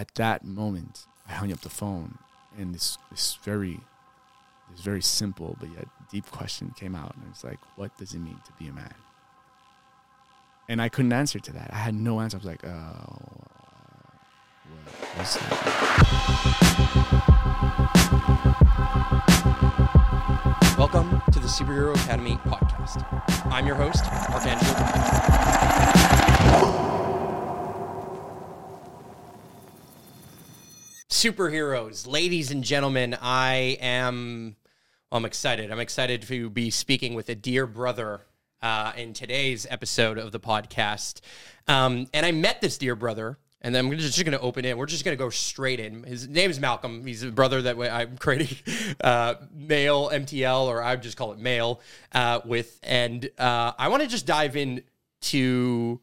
At that moment, I hung up the phone, and this this very this very simple but yet deep question came out, and it's like, what does it mean to be a man? And I couldn't answer to that. I had no answer. I was like, oh, what that? Welcome to the Superhero Academy podcast. I'm your host, Marc Angelo. Superheroes, ladies and gentlemen, I am I'm excited. I'm excited to be speaking with a dear brother uh, in today's episode of the podcast. Um, and I met this dear brother and I'm just going to open it. We're just going to go straight in. His name is Malcolm. He's a brother that I'm creating uh, male MTL, or I would just call it male, uh, with. And uh, I want to just dive in to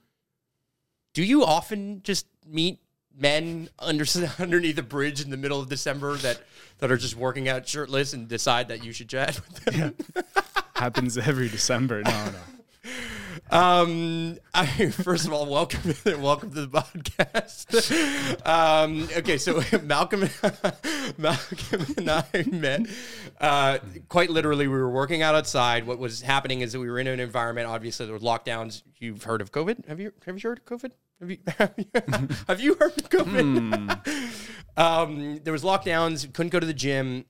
do you often just meet men under, underneath a bridge in the middle of December that, that are just working out shirtless and decide that you should chat with them? Yeah. Happens every December. No, no. Um, I, first of all, welcome, welcome to the podcast. Um, okay, so Malcolm, Malcolm and I met. Uh, quite literally, we were working out outside. What was happening is that we were in an environment. Obviously, there were lockdowns. You've heard of COVID? Have you? Have you heard of COVID? Have you? have you heard of COVID? Hmm. um, there was lockdowns. Couldn't go to the gym.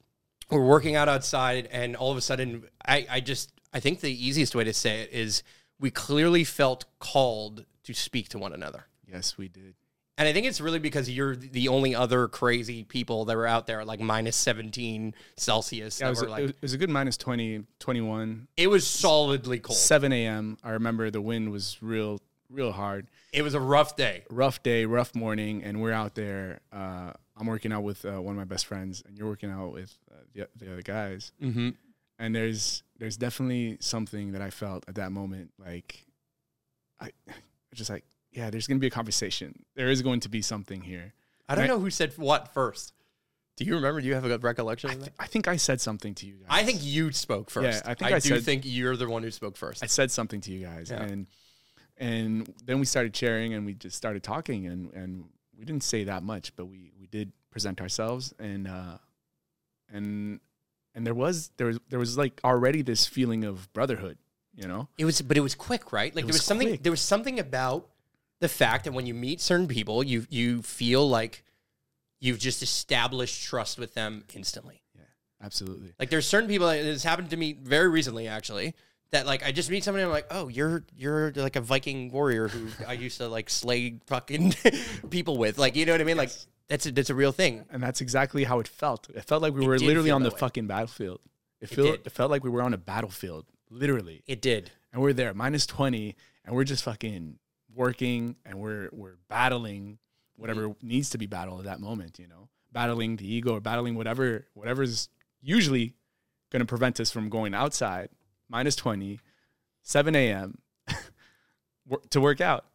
We're working out outside, and all of a sudden, I, I just, I think the easiest way to say it is we clearly felt called to speak to one another. Yes, we did. And I think it's really because you're the only other crazy people that were out there at like minus 17 Celsius. Yeah, it was, a, like, it was a good minus 20, 21. It was solidly cold. 7 a.m. I remember the wind was real, real hard. It was a rough day. Rough day, rough morning. And we're out there. Uh, I'm working out with uh, one of my best friends, and you're working out with uh, the, the other guys. Mm-hmm. And there's there's definitely something that I felt at that moment. Like, I just like, yeah, there's going to be a conversation. There is going to be something here. I don't know who said what first. Do you remember? Do you have a recollection? I, th- I, think I said something to you guys. I think you spoke first. Yeah, I think I, I do said, think you're the one who spoke first. I said something to you guys, Yeah. and and then we started sharing, and we just started talking, and and we didn't say that much, but we we did present ourselves, and uh, and and there was there was there was like already this feeling of brotherhood, you know. It was, but it was quick, right? Like It there was was something. quick. There was something about the fact that when you meet certain people, you you feel like you've just established trust with them instantly. Yeah, absolutely. Like there's certain people that this happened to me very recently, actually. That like I just meet somebody, I'm like, oh, you're you're like a Viking warrior who I used to like slay fucking people with, like you know what I mean? Like that's a, that's a real thing. And that's exactly how it felt. It felt like we It were literally on the way. fucking battlefield. It, It felt did. it felt like we were on a battlefield, literally. It did. And we're there, minus twenty, and we're just fucking working and we're we're battling whatever Mm-hmm. needs to be battled at that moment, you know. Battling the ego or battling whatever whatever's usually gonna prevent us from going outside, minus 20, 7 a.m. to work out.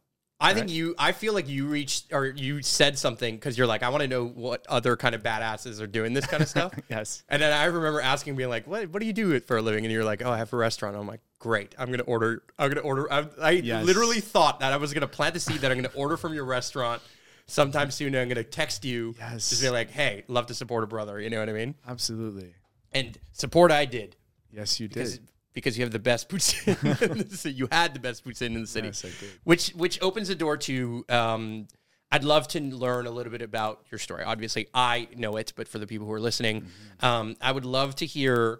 I think you. I feel like you reached or you said something because you're like, I want to know what other kind of badasses are doing this kind of stuff. Yes. And then I remember asking, being like, "What? What do you do for a living?" And you're like, "Oh, I have a restaurant." I'm like, "Great, I'm gonna order. I'm gonna order." I, I Yes. literally thought that I was gonna plant the seed that I'm gonna order from your restaurant sometime soon. And I'm gonna text you, Yes. just be like, "Hey, love to support a brother." You know what I mean? Absolutely. And support I did Yes, you because did. Because you have the best poutine. in the city. You had the best poutine in the city Yes, which which opens the door to um, I'd love to learn a little bit about your story. Obviously, I know it, but for the people who are listening, Mm-hmm. um, I would love to hear.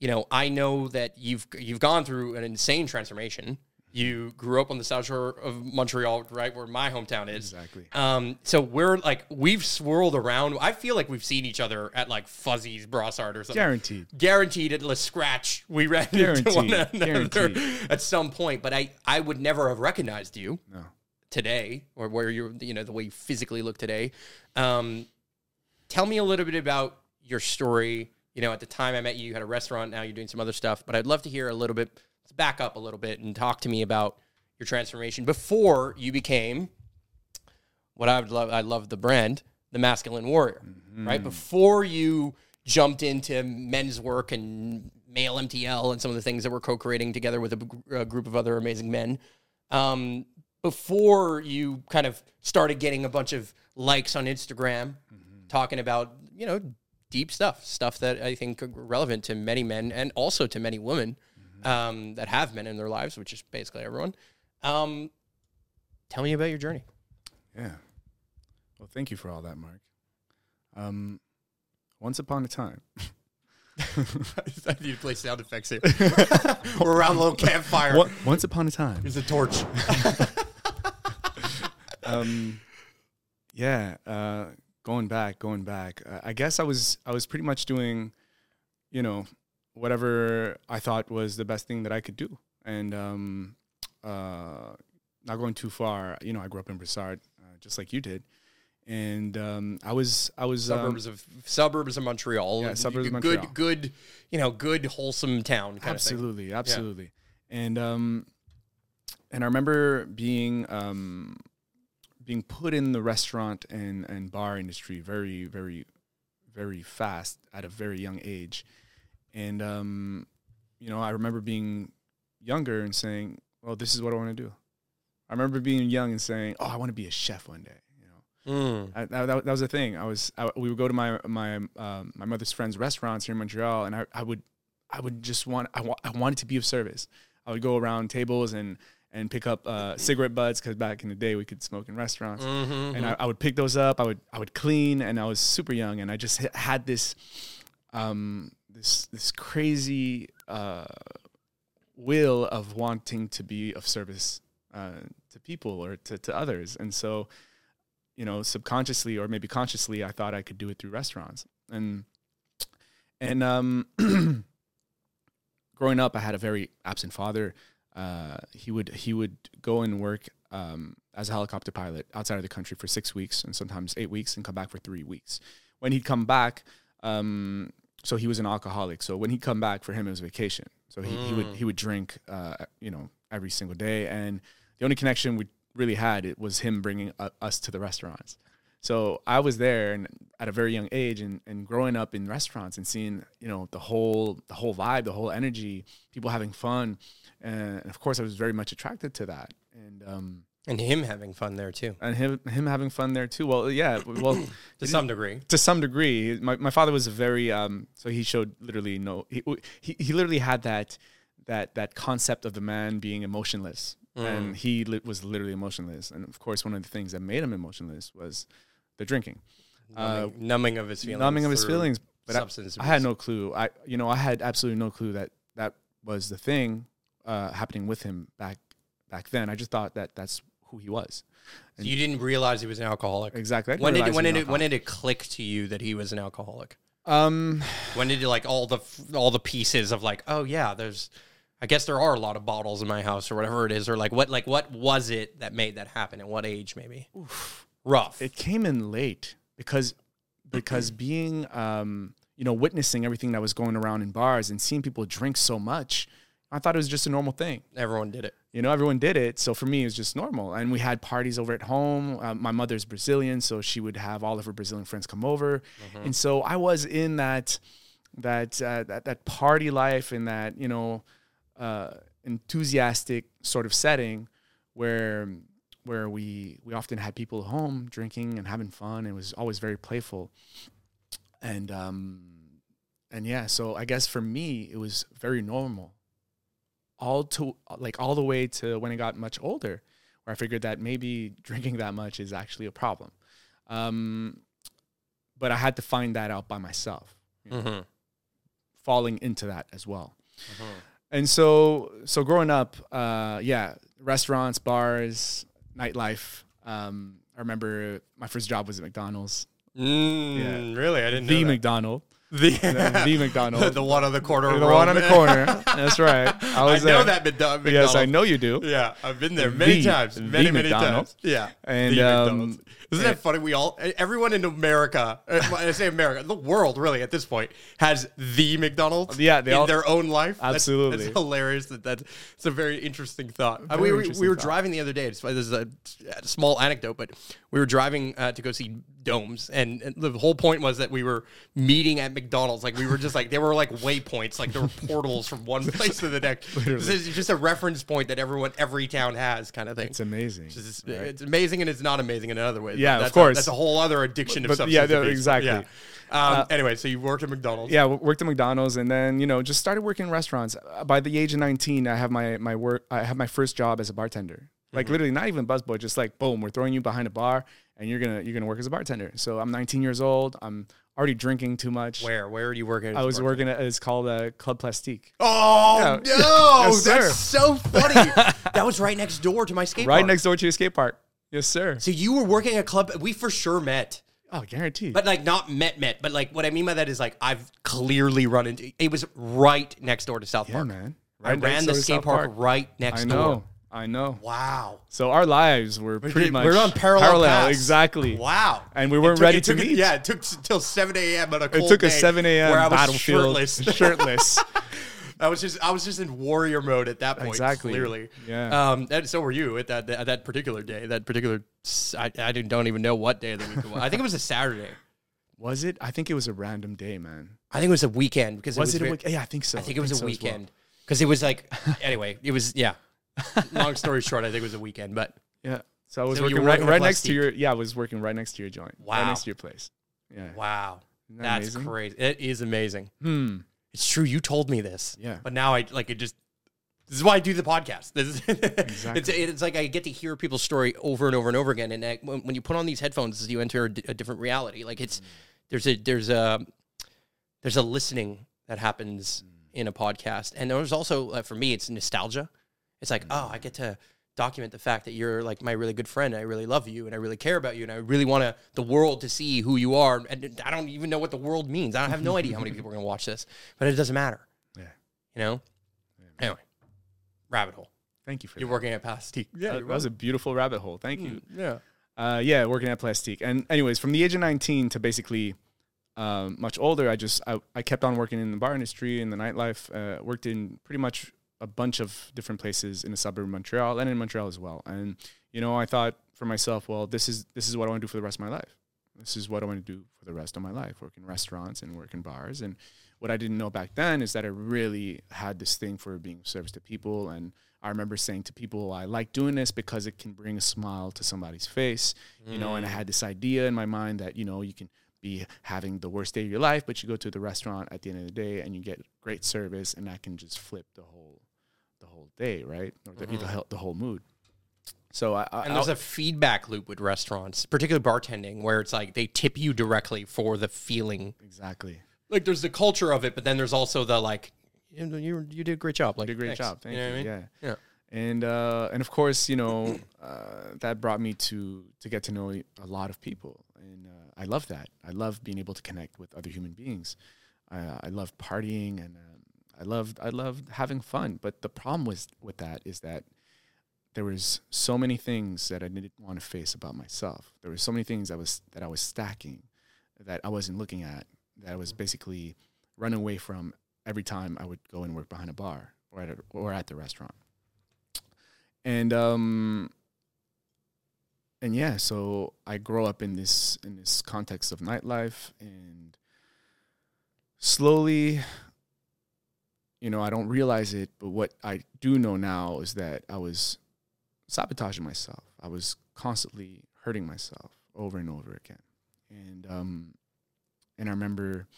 You know, I know that you've you've gone through an insane transformation. You grew up on the south shore of Montreal, right where my hometown is. Exactly. Um, so we're like we've swirled around. I feel like we've seen each other at like Fuzzy's Brossard or something Guaranteed. guaranteed at Le Scratch we ran into one another Guaranteed. at some point. But I, I would never have recognized you No. today or where you're, you know, the way you physically look today. Um, tell me a little bit about your story. You know, at the time I met you, you had a restaurant. Now you're doing some other stuff. But I'd love to hear a little bit. Let's back up a little bit and talk to me about your transformation before you became what I would love. I love the brand, the masculine warrior, right? Before you jumped into men's work and male MTL and some of the things that we're co-creating together with a group of other amazing men. Um, before you kind of started getting a bunch of likes on Instagram, talking about you know deep stuff, stuff that I think are relevant to many men and also to many women um, that have men in their lives, which is basically everyone. Um, tell me about your journey. Yeah. Well, thank you for all that, Marc. Um, once upon a time. I need to play sound effects here. We're around a little campfire. What- once upon a time. Here's a torch. um, yeah, uh, going back, going back. Uh, I guess I was I was pretty much doing, you know, whatever I thought was the best thing that I could do, and um, uh, not going too far. You know, I grew up in Brossard, uh, just like you did, and um, I was I was um, suburbs of suburbs of Montreal. Yeah, suburbs of good, Montreal. good, you know, good wholesome town. Kind absolutely, absolutely, and um, and I remember being um, being put in the restaurant and and bar industry very very very fast at a very young age, and um, you know I remember being younger and saying, "Well, this is what I want to do." I remember being young and saying, "Oh, I want to be a chef one day." You know, thing. I, that, that, was the thing. I was I, we would go to my my um, my mother's friends' restaurants here in Montreal, and I, I would I would just want I, wa- I wanted to be of service. I would go around tables and and pick up uh, cigarette butts because back in the day we could smoke in restaurants, Mm-hmm. and I, I would pick those up. I would I would clean, and I was super young, and I just h- had this um, this this crazy uh, will of wanting to be of service uh, to people or to, to others, and so you know subconsciously or maybe consciously, I thought I could do it through restaurants, and and um, growing up, I had a very absent father. Uh, he would he would go and work um, as a helicopter pilot outside of the country for six weeks and sometimes eight weeks, and come back for three weeks. When he'd come back, um, so he was an alcoholic. So when he'd come back, for him it was vacation. So he, he would he would drink, uh, you know, every single day, and the only connection we really had it was him bringing uh, us to the restaurants. So I was there and at a very young age and, and growing up in restaurants and seeing, you know, the whole the whole vibe, the whole energy, people having fun. And of course I was very much attracted to that. And um and him having fun there too, and him him having fun there too. Well, yeah, well to some degree. to some degree. My my father was a very um so he showed literally no he he, he literally had that that that concept of the man being emotionless. And he li- was literally emotionless. And of course, one of the things that made him emotionless was the drinking. Numbing, numbing of his feelings. numbing of his feelings. But I, substance I had no clue. I, you know, I had absolutely no clue that that was the thing uh, happening with him back back then. I just thought that that's who he was. So you didn't realize he was an alcoholic. Exactly. When did it, when did it when did it click to you that he was an alcoholic? Um, When did you like all the all the pieces of like, oh yeah, there's, I guess there are a lot of bottles in my house or whatever it is, or like what like what was it that made that happen? At what age maybe? Rough. it came in late because because being um you know witnessing everything that was going around in bars and seeing people drink so much, I thought it was just a normal thing. Everyone did it. you know everyone did it. So for me it was just normal. And we had parties over at home. Uh, my mother's brazilian so she would have all of her brazilian friends come over. And so i was in that that uh, that, that party life and that you know uh, enthusiastic sort of setting where where we we often had people at home drinking and having fun. It was always very playful. And um and yeah so i guess for me it was very normal all to like all the way to when I got much older, where I figured that maybe drinking that much is actually a problem. Um, but I had to find that out by myself, you know, Mm-hmm. falling into that as well. And so, so growing up, uh, yeah, restaurants, bars, nightlife. Um, I remember my first job was at McDonald's, Mm, Really, I didn't the. McDonald, the, the, the the one on the corner. the one on the corner. That's right. I I know there. that McDo- McDonald's. Yes, I know you do. Yeah, I've been there many The- times, many many McDonald's. times. Yeah, And, the um, McDonald's. Isn't that funny? We all, everyone in America, uh, I say America, the world really at this point has the McDonald's. Yeah, they in all- their own life. Absolutely. that's, hilarious. That that's it's a very interesting thought. Very we were we interesting were thought. driving the other day. This is a, small anecdote, but we were driving uh, to go see domes, and, and the whole point was that we were meeting at McDonald's. Like we were just like they were like waypoints, like there were portals from one place to the next. This is just a reference point that everyone, every town has, kind of thing. It's amazing. It's, it's amazing and it's not amazing in another way. Yeah, of that's course. A, that's a whole other addiction of But- substance yeah, abuse. exactly. Yeah. Um, anyway, so you worked at McDonald's. yeah, worked at McDonald's, and then you know just started working in restaurants. Uh, By the age of nineteen, I have my my work. I have my first job as a bartender. Like literally, not even busboy, just like boom, we're throwing you behind a bar, and you're gonna you're gonna work as a bartender. So I'm 19 years old. I'm already drinking too much. Where? Where are you working? I was working at it's called uh, Club Plastique. Oh Yeah. no! Yes, that's so funny. that was right next door to my skate park. Right park. next door to your skate park. Yes, sir. So you were working at club. We for sure met, Oh, guaranteed. but like not met met. But like what I mean by that is like I've clearly run into. It was right next door to South yeah, Park. man. I Right next ran the door skate South park, right next I door. know. I know. Wow. So our lives were pretty much we're on parallel, paths. exactly. Wow. And we weren't took- ready to meet. Yeah, it took s- till 7 a.m. on a It took a 7 a.m. I battlefield shirtless. shirtless. I was just I was just in warrior mode at that point. Exactly. Clearly. Yeah. Um. And so were you at that at that particular day. That particular. I didn't- don't even know what day of the week it was. I think it was a Saturday. was it? I think it was a random day, man. I think it was a weekend because Was, it it? was. a ve- week? Yeah, I think so. I think it was a so weekend because it was like. anyway, it was yeah. Long story short, I think it was a weekend, but Yeah. So I was So you working right, right next to your. Yeah, I was working right next to your joint. Right Wow. next to your place. Yeah. wow, that that's amazing? crazy. It is amazing. Hmm. It's true. You told me this. Yeah. But now I like it just. This is why I do the podcast. This is, Exactly. it's, it's like I get to hear people's story over and over and over again. And I, when, when you put on these headphones, you enter a, different reality. Like it's there's a there's a there's a listening that happens in a podcast, and there's also uh, for me it's nostalgia. It's like oh, I get to document the fact that you're like my really good friend. I really love you, and I really care about you, and I really want to the world to see who you are. And I don't even know what the world means. I don't have no idea how many people are going to watch this, but it doesn't matter. Yeah. You know. Anyway, rabbit hole. Thank you for You're that. working at Plastique. Yeah, that, that was a beautiful rabbit hole. Thank you. yeah. Uh, yeah, working at Plastique. And anyways, from the age of 19 to basically um, much older, I just I, I kept on working in the bar industry in the nightlife. Uh, worked in pretty much a bunch of different places in the suburb of Montreal and in Montreal as well. And you know, I thought for myself, well, this is this is what I want to do for the rest of my life. This is what I want to do for the rest of my life: work in restaurants and work in bars. And what I didn't know back then is that I really had this thing for being service to people and I remember saying to people, I like doing this because it can bring a smile to somebody's face, you know, and I mm. had this idea in my mind that, you know, you can be having the worst day of your life, but you go to the restaurant at the end of the day and you get great service and that can just flip the whole day, right? Or the, the, whole- the whole mood. So I, I And there's I'll- a feedback loop with restaurants, particularly bartending, where it's like they tip you directly for the feeling. exactly. Like there's the culture of it, but then there's also the like, you you, you did a great job. Like did a great thanks. job. Thank you. know what I mean? Yeah. Yeah. And uh, and of course, you know, uh, that brought me to to get to know a lot of people, and uh, I love that. I love being able to connect with other human beings. I, I love partying, and um, I loved I love having fun. But the problem was with that is that there was so many things that I didn't want to face about myself. There were so many things I was that I was stacking that I wasn't looking at. That I was basically running away from every time I would go and work behind a bar or at a, or at the restaurant. And um and yeah, so I grow up in this in this context of nightlife and slowly you know, I don't realize it, but what I do know now is that I was sabotaging myself. I was constantly hurting myself over and over again. And um and I remember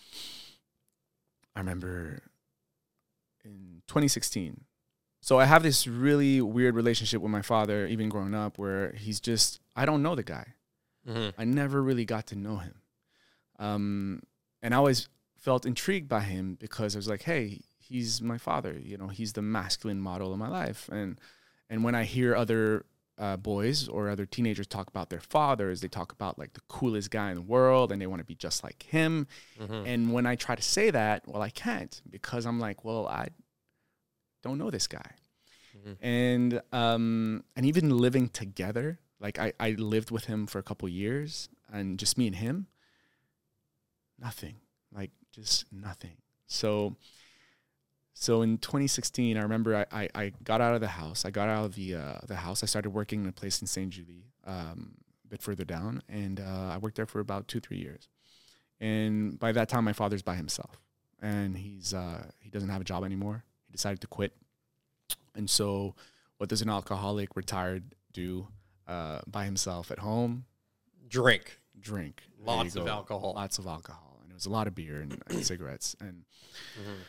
I remember in 2016. So I have this really weird relationship with my father even growing up where he's just I don't know the guy. Mm-hmm. I never really got to know him. Um, and I always felt intrigued by him because I was like, hey, he's my father. You know, he's the masculine model of my life. And and when I hear other uh, boys or other teenagers talk about their fathers, they talk about like the coolest guy in the world and they want to be just like him. Mm-hmm. And when I try to say that, well, I can't because I'm like, well, I don't know this guy. Mhm. And um, and even living together, like I, I lived with him for a couple years, and just me and him, nothing, like just nothing. So, so in 2016, I remember I, I, I got out of the house. I got out of the uh, the house. I started working in a place in Sainte-Julie, um, a bit further down, and uh, I worked there for about two three years. And by that time, my father's by himself, and he's uh, he doesn't have a job anymore. He decided to quit. And so, what does an alcoholic retired do uh, by himself at home? Drink. drink. Lots of alcohol. Lots of alcohol, and it was a lot of beer and, and cigarettes. And Mm-hmm.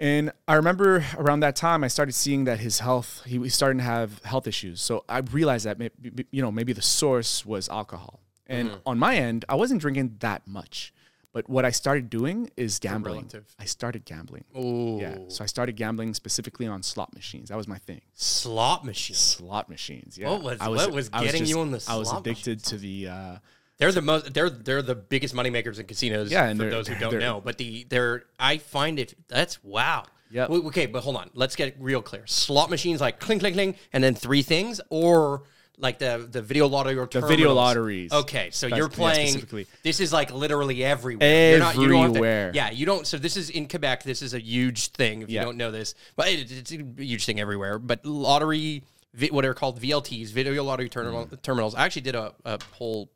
And I remember around that time, I started seeing that his health he was starting to have health issues. So I realized that maybe, you know maybe the source was alcohol. And Mm-hmm. on my end, I wasn't drinking that much. But what I started doing is gambling. I started gambling. Oh. Yeah. So I started gambling specifically on slot machines. That was my thing. Slot machines. Slot machines. Yeah. What was- I what was getting just- you on the slot? I was addicted to the. Uh, They're the most. They're they're the biggest moneymakers in casinos. Yeah, and for those who don't know, but the they're. I find it. That's wow. Wait, Okay, but hold on. Let's get real clear. Slot machines like clink clink clink, and then three things, or like the the video lottery or The video lotteries. Okay, so you're yeah, playing. specifically. this is like literally everywhere. You're not- you to- Everywhere. yeah, you don't. So this is in Quebec. This is a huge thing. If Yeah. you don't know this, but it, it's a huge thing everywhere. But lottery, what are called VLTs, video lottery terminal, Mm. terminals. I actually did a, a whole.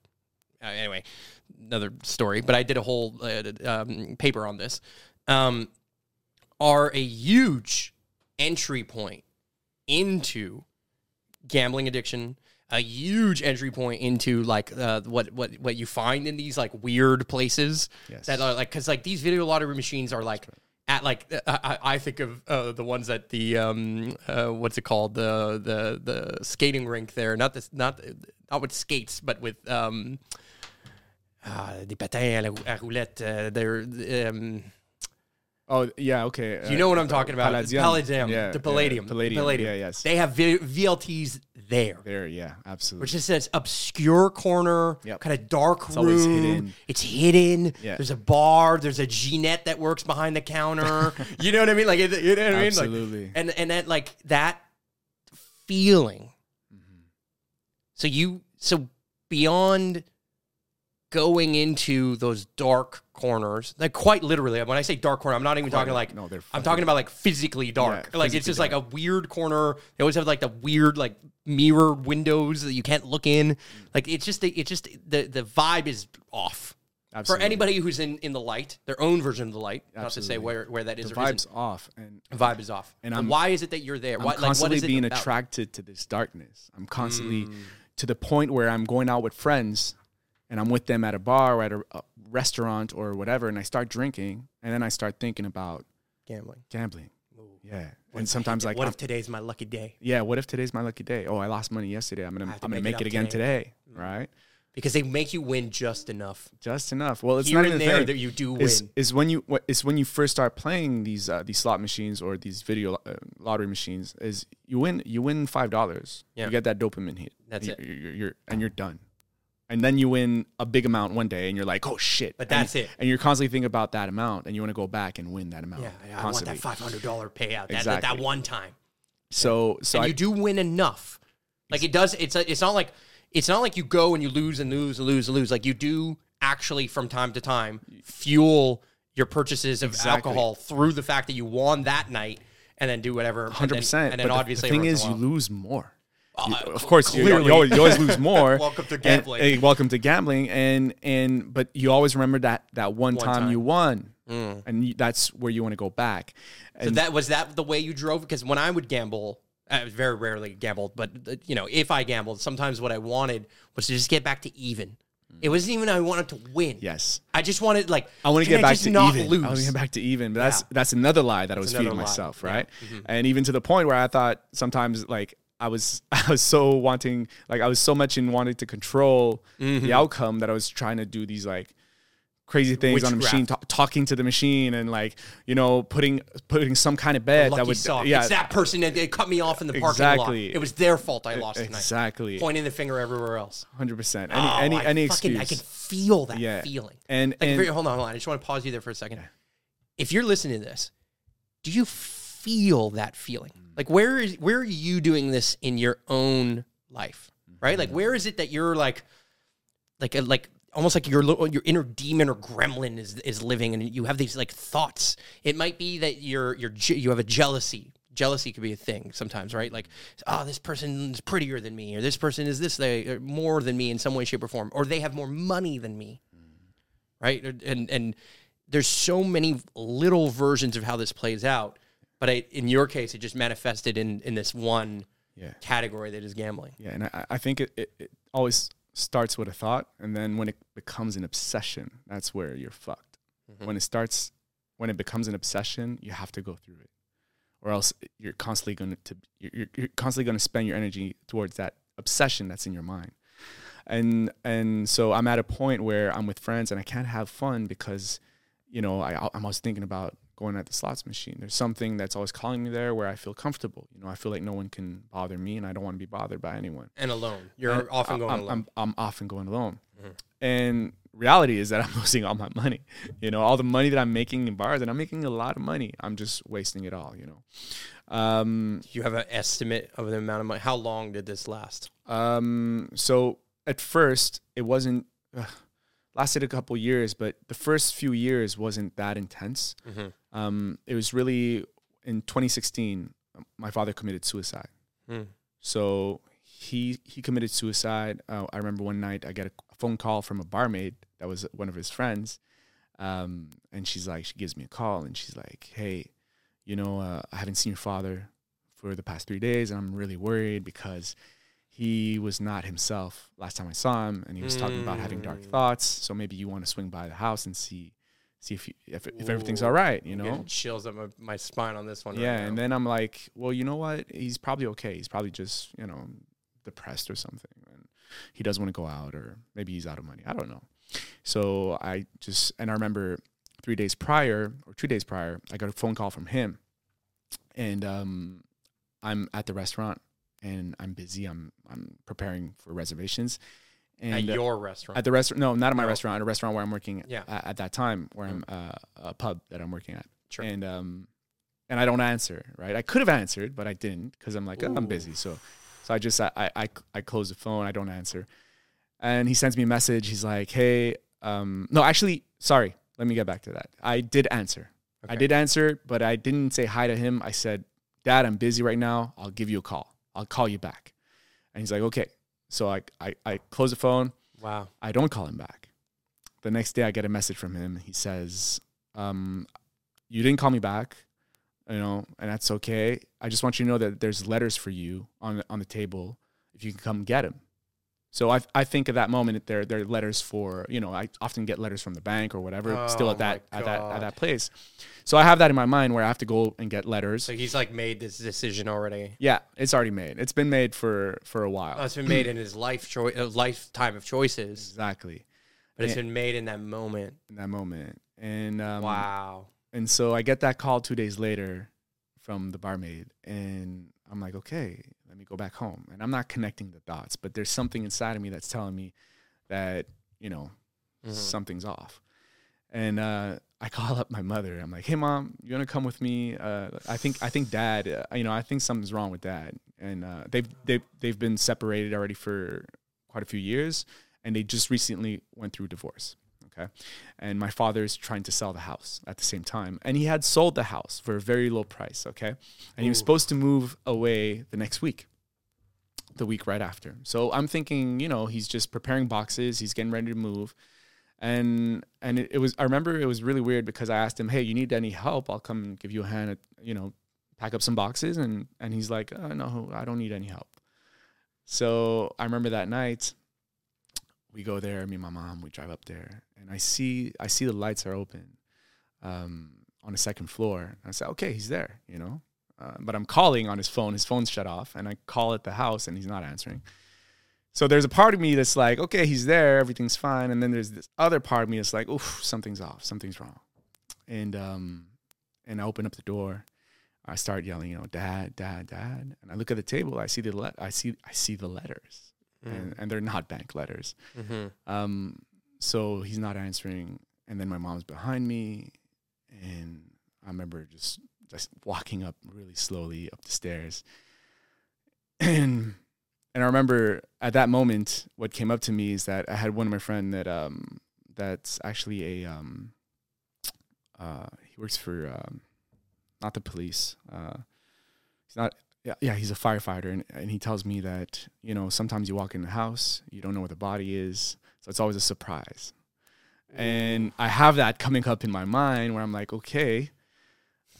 Uh, anyway, another story. But I did a whole uh, um, paper on this. Um, are a huge entry point into gambling addiction a huge entry point into like uh, what what what you find in these like weird places Yes. that are like because like these video lottery machines are like at like I, I I think of uh, the ones at the um uh, what's it called the the the skating rink there not this not not with skates but with um uh, des patins à la, à roulette uh, they're um oh yeah. Okay. you know what I'm talking about Palladium. Palladium Yeah, the yeah, Palladium Palladium. Palladium Yeah. Yes. they have v- VLTs there there. Yeah. Absolutely. which is this obscure corner, Yep. kind of dark room. hidden. It's hidden. Yeah. There's a bar. There's a Ginette that works behind the counter. you know what I mean? Like, it- you know what I mean? Like, Absolutely. and and that like that feeling. Mm-hmm. So you so beyond going into those dark corners, like quite literally. When I say dark corner, I'm not even talking like no, they're I'm talking about like physically dark. Yeah, like it's physically just like a weird corner. They always have like the weird like mirror windows that you can't look in. Like it's just it's just the the vibe is off. Absolutely. For anybody who's in in the light, their own version of the light, not to say where where that is the or isn't. vibes off, and Vibe is off. And And why is it that you're there? I'm Why, like, what constantly is it being about? attracted to this darkness. I'm constantly Mm. to the point where I'm going out with friends, and I'm with them at a bar or at a, a restaurant or whatever, and I start drinking, and then I start thinking about gambling? gambling. Yeah, and sometimes like what I'm- if today's my lucky day? yeah, what if today's my lucky day? Oh, I lost money yesterday. I'm gonna I'm gonna make it make it, again today. today, right? Because they make you win just enough. Just enough. Well, it's Here not even there thing. that you do is, win. is when you what is when you first start playing these uh, these slot machines or these video uh, lottery machines is you win you win five dollars Yeah. you get that dopamine hit That's you're, it. you're, you're and you're done and then you win a big amount one day and you're like oh shit But And- that's it. and you're constantly thinking about that amount and you want to go back and win that amount Yeah, yeah I want that five hundred dollar payout. That, that Exactly. that one time. so so and I, you do win enough. Like it does. It's it's not like it's not like you go and you lose and lose and lose and lose. Like you do actually from time to time fuel your purchases of Exactly. alcohol through the fact that you won that night and then do whatever. 100% And then, but obviously the thing is you lose more You- Uh, of course you, you, always, you always lose more Welcome to And- gambling. eh, welcome to gambling and and but you always remember that that one, time, time. you won and you, that's where you want to go back and So that was that the way you drove? Because when I would gamble, I very rarely gambled, but uh, you know, if I gambled, sometimes what I wanted was to just get back to even. It wasn't even I wanted to win. yes I just wanted like I want to get back to not even. lose. I want to get back to even. But that's Yeah. that's another lie that I was feeding lie. myself, Yeah. right? And even to the point where I thought sometimes like I was I was so wanting like I was so much in wanting to control Mm-hmm. the outcome that I was trying to do these like crazy things on a machine, Witchcraft. ta- talking to the machine and like you know putting putting some kind of bet that would sock. yeah It's that person that they cut me off in the parking Exactly. lot. It was their fault I lost tonight. exactly Pointing the finger everywhere else. hundred percent any Oh, any I any fucking, excuse I can feel that Yeah. feeling. and Like, and hold on, hold on. I just want to pause you there for a second. If you're listening to this, do you feel that feeling? Like, where is where are you doing this in your own life? Right? Like, mm-hmm. where is it that you're like, like, a, like almost like your your inner demon or gremlin is is living, and you have these like thoughts. It might be that you're you're you have a jealousy. Jealousy could be a thing sometimes, right? Like, oh, this person is prettier than me, or this person is this they or more than me in some way, shape, or form, or they have more money than me mm. right? And and there's so many little versions of how this plays out, but I, in your case, it just manifested in in this one yeah category that is gambling. Yeah, and I, I think it, it, it always starts with a thought, and then when it becomes an obsession, that's where you're fucked. Mhm. When it starts, when it becomes an obsession, you have to go through it, or else you're constantly going to you're, you're constantly going to spend your energy towards that obsession that's in your mind. And and so I'm at a point where I'm with friends and I can't have fun because, you know, I I'm always thinking about going at the slots machine. There's something that's always calling me there where I feel comfortable. You know, I feel like no one can bother me and I don't want to be bothered by anyone. And alone. You're And often going I'm, alone. I'm, I'm often going alone. Mhm. And reality is that I'm losing all my money. You know, all the money that I'm making in bars, and I'm making a lot of money. I'm just wasting it all. You know. Um, you have an estimate of the amount of money? How long did this last? um, so at first, it wasn't uh, lasted a couple years, but the first few years wasn't that intense. Mhm. Um, it was really in 2016. My father committed suicide. Mm. So he he committed suicide. Uh, I remember one night I get a phone call from a barmaid that was one of his friends, um, and she's like, she gives me a call and she's like, "Hey, you know, uh, I haven't seen your father for the past three days, and I'm really worried because he was not himself last time I saw him, and he was talking about having dark Mm. thoughts. So maybe you want to swing by the house and see." See if, you, if if everything's all right, you know. chills up my, my spine on this one. Yeah, right and then I'm like, well, you know what? He's probably okay. He's probably just, you know, depressed or something. And he doesn't want to go out or maybe he's out of money. I don't know. So I just and I remember 3 days prior or 2 days prior, I got a phone call from him. And um I'm at the restaurant and I'm busy. I'm I'm preparing for reservations. And at uh, your restaurant. at the restaurant, no, not at my No. restaurant. At a restaurant where I'm working. Yeah. At, at that time, where I'm uh, a pub that I'm working at. Sure. And um, and I don't answer. Right. I could have answered, but I didn't because I'm like, oh, I'm busy. So, so I just I, I I I close the phone. I don't answer. And he sends me a message. He's like, hey, um, no, actually, sorry. Let me get back to that. I did answer. I did answer, but I didn't say hi to him. I said, Dad, I'm busy right now. I'll give you a call. I'll call you back. And he's like, okay. So I I, I close the phone. wow. I don't call him back. The next day, I get a message from him. He says, um, "You didn't call me back, you know, and that's okay. I just want you to know that there's letters for you on on the table. If you can come get them." So I I think at that moment there there are letters for you know I often get letters from the bank or whatever still Oh at that at that at that place. So I have that in my mind where I have to go and get letters. So he's like made this decision already. yeah, it's already made. It's been made for for a while. Oh, it's been made in his life choice, uh, lifetime of choices, exactly but it's been made in that moment. in that moment. And um, wow. And so I get that call two days later from the barmaid, and I'm like, okay, let me go back home. And I'm not connecting the dots, but there's something inside of me that's telling me that, you know, Mhm. something's off. And uh, I call up my mother. I'm like, hey, mom, you want to come with me? Uh, I think I think dad, uh, you know, I think something's wrong with dad. And uh, they've, they've, they've been separated already for quite a few years, and they just recently went through divorce. Okay. And my father's trying to sell the house at the same time. And he had sold the house for a very low price. Okay. And he was supposed to move away the next week, the week right after. So I'm thinking, you know, he's just preparing boxes, he's getting ready to move. And and it, it was I remember it was really weird because I asked him, Hey, you need any help? I'll come and give you a hand at, you know, pack up some boxes and and he's like, oh, no, I don't need any help. So I remember that night we go there, me and my mom, we drive up there, and I see I see the lights are open um, on the second floor. And I say, okay, he's there, you know. Uh, but I'm calling on his phone. His phone's shut off, and I call at the house, and he's not answering. So there's a part of me that's like, okay, he's there, everything's fine, and then there's this other part of me that's like, oof, something's off, something's wrong, and um, and I open up the door. I start yelling, you know, dad, dad, dad, and I look at the table. I see the le- I see I see the letters, and, and they're not bank letters. Mm-hmm. Um, so he's not answering, and then my mom's behind me, and I remember just just walking up really slowly up the stairs, and and I remember at that moment what came up to me is that I had one of my friend that um that's actually a um uh he works for um not the police. Uh he's not yeah, he's a firefighter, and, and he tells me that you know sometimes you walk in the house, you don't know where the body is, so it's always a surprise. And I have that coming up in my mind where I'm like, okay.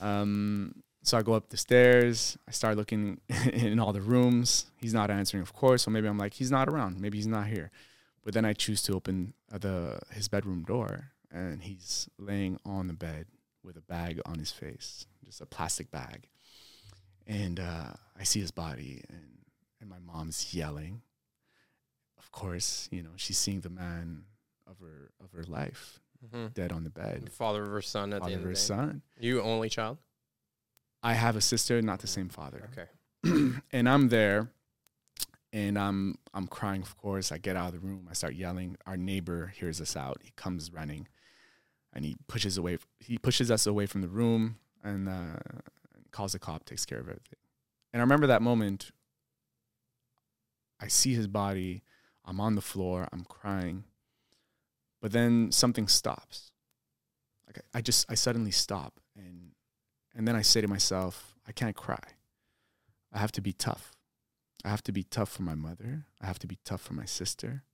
Um, so I go up the stairs, I start looking in all the rooms. He's not answering, of course. So maybe I'm like, he's not around. Maybe he's not here. but then I choose to open the his bedroom door, and he's laying on the bed with a bag on his face, just a plastic bag. And uh, I see his body, and and my mom's yelling. Of course, you know she's seeing the man of her of her life Mm-hmm. dead on the bed. Father of her son at Father the of end her of day. son. You only child. I have a sister, not the same father. Okay. and I'm there and I'm I'm crying of course. I get out of the room, I start yelling. Our neighbor hears us out. He comes running and he pushes away he pushes us away from the room and uh, calls the cop, takes care of everything. And I remember that moment I see his body, I'm on the floor, I'm crying. But then something stops. Like I I just I suddenly stop and and then I say to myself, I can't cry. I have to be tough. I have to be tough for my mother. I have to be tough for my sister.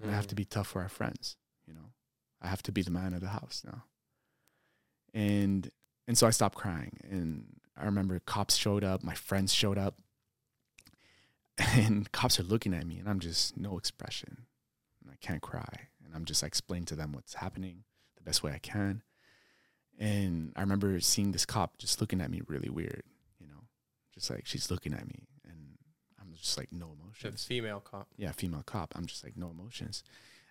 And I have Mm. to be tough for our friends, you know. I have to be the man of the house now. And and so I stopped crying and I remember cops showed up, my friends showed up. And cops are looking at me and I'm just no expression. And I can't cry. And I'm just explaining to them what's happening the best way I can. And I remember seeing this cop just looking at me really weird, you know, just like she's looking at me and I'm just like no The emotions. female cop. Yeah, female cop. I'm just like no emotions.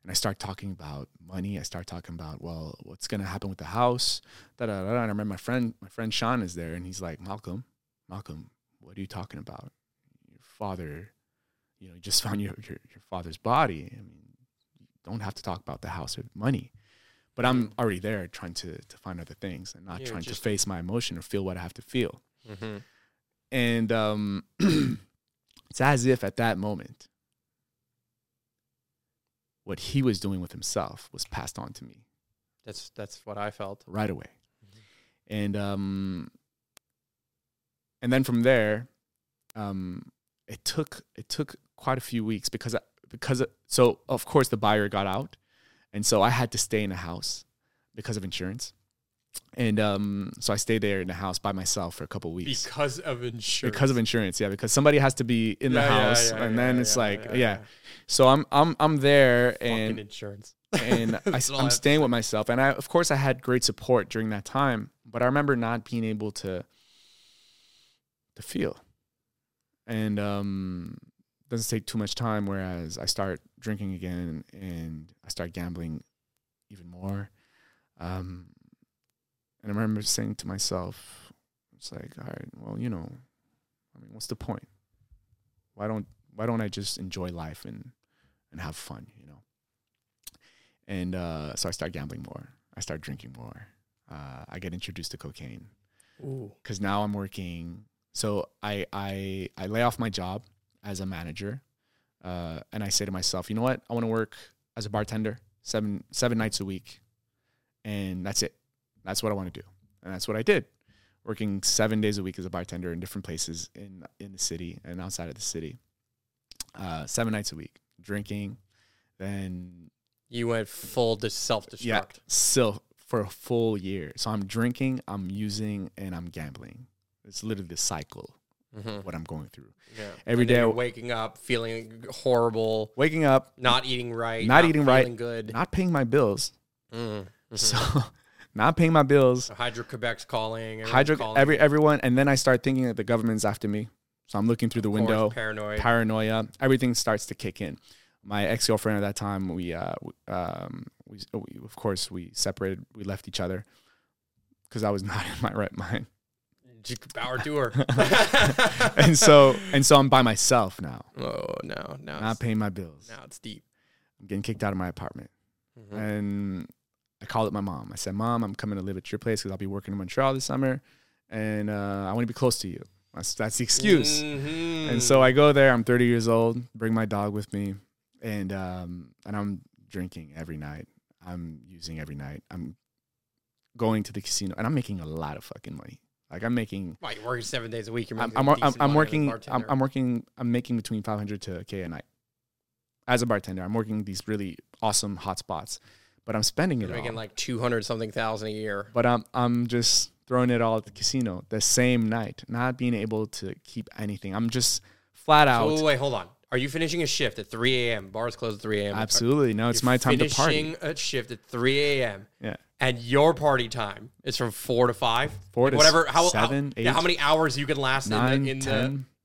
And I start talking about money. I start talking about, well, what's gonna happen with the house? Da da da. And I remember my friend, my friend Sean is there, and he's like, Malcolm, Malcolm, what are you talking about? Your father, you know, you just found your your, your father's body. I mean, you don't have to talk about the house or money. But I'm already there trying to to find other things and not trying to face my emotion or feel what I have to feel. Mm-hmm. And um, it's as if at that moment, what he was doing with himself was passed on to me That's that's what I felt. right away. And um, and then from there, um, it took it took quite a few weeks because I, because so of course the buyer got out, and so I had to stay in the house because of insurance. And um, so I stayed there in the house by myself for a couple weeks. Because of insurance. because of insurance yeah because somebody has to be in the Yeah, yeah, house yeah, and yeah, then yeah, it's like yeah, so i'm i'm i'm there Fucking and insurance. and I, That's all I i'm have staying with myself. And i of course i had great support during that time but i remember not being able to to feel. And um doesn't take too much time whereas i start drinking again and i start gambling even more. Um and i remember saying to myself it's like all right well you know i mean what's the point why don't why don't i just enjoy life and and have fun you know and uh so i start gambling more i start drinking more uh i get introduced to cocaine because now I'm working. So I I I lay off my job as a manager, uh, and I say to myself, you know what? I want to work as a bartender seven seven nights a week, and that's it. That's what I want to do, and that's what I did. Working seven days a week as a bartender in different places in in the city and outside of the city. Uh, seven nights a week, drinking, then You went full to self yeah, destruct. still for a full year. So I'm drinking, I'm using, and I'm gambling. It's literally the cycle Mm-hmm. what I'm going through. Yeah. Every day waking up feeling horrible, Waking up, not eating right, Not eating right. feeling good. not paying my bills. Mm. So not paying my bills. Hydro Quebec's calling. Hydro calling. every everyone and then I start thinking that the government's after me. So I'm looking through the course, window, paranoid. paranoia, everything starts to kick in. My ex-girlfriend at that time, we uh um we, we of course we separated, we left each other cuz I was not in my right mind. Power to her. and so and so I'm by myself now, oh no, no. not paying my bills. now it's deep. I'm getting kicked out of my apartment. Mhm. And I called up my mom. I said, "Mom, I'm coming to live at your place because I'll be working in Montreal this summer, and uh, I want to be close to you." That's that's the excuse. Mhm. And so I go there. I'm 30 years old. Bring my dog with me, and um, and I'm drinking every night. I'm using every night. I'm going to the casino, and I'm making a lot of fucking money. Like I'm making. Why, you're working seven days a week. You're I'm making I'm, I'm, I'm money as a working. I'm. I'm working. I'm making between 500 to a k a night. As a bartender, I'm working these really awesome hot spots, but I'm spending You're it all. making like two hundred something thousand a year. but I'm I'm just throwing it all at the casino the same night, not being able to keep anything. I'm just flat out. Oh wait, hold on. Are you finishing a shift at 3 a.m.? Bars close at 3 a.m. Absolutely. No, it's You're my time to party. Finishing a shift at 3 a.m. Yeah. and your party time is from four to five, Four to whatever. How seven, how, yeah, eight, how many hours you can last nine, in the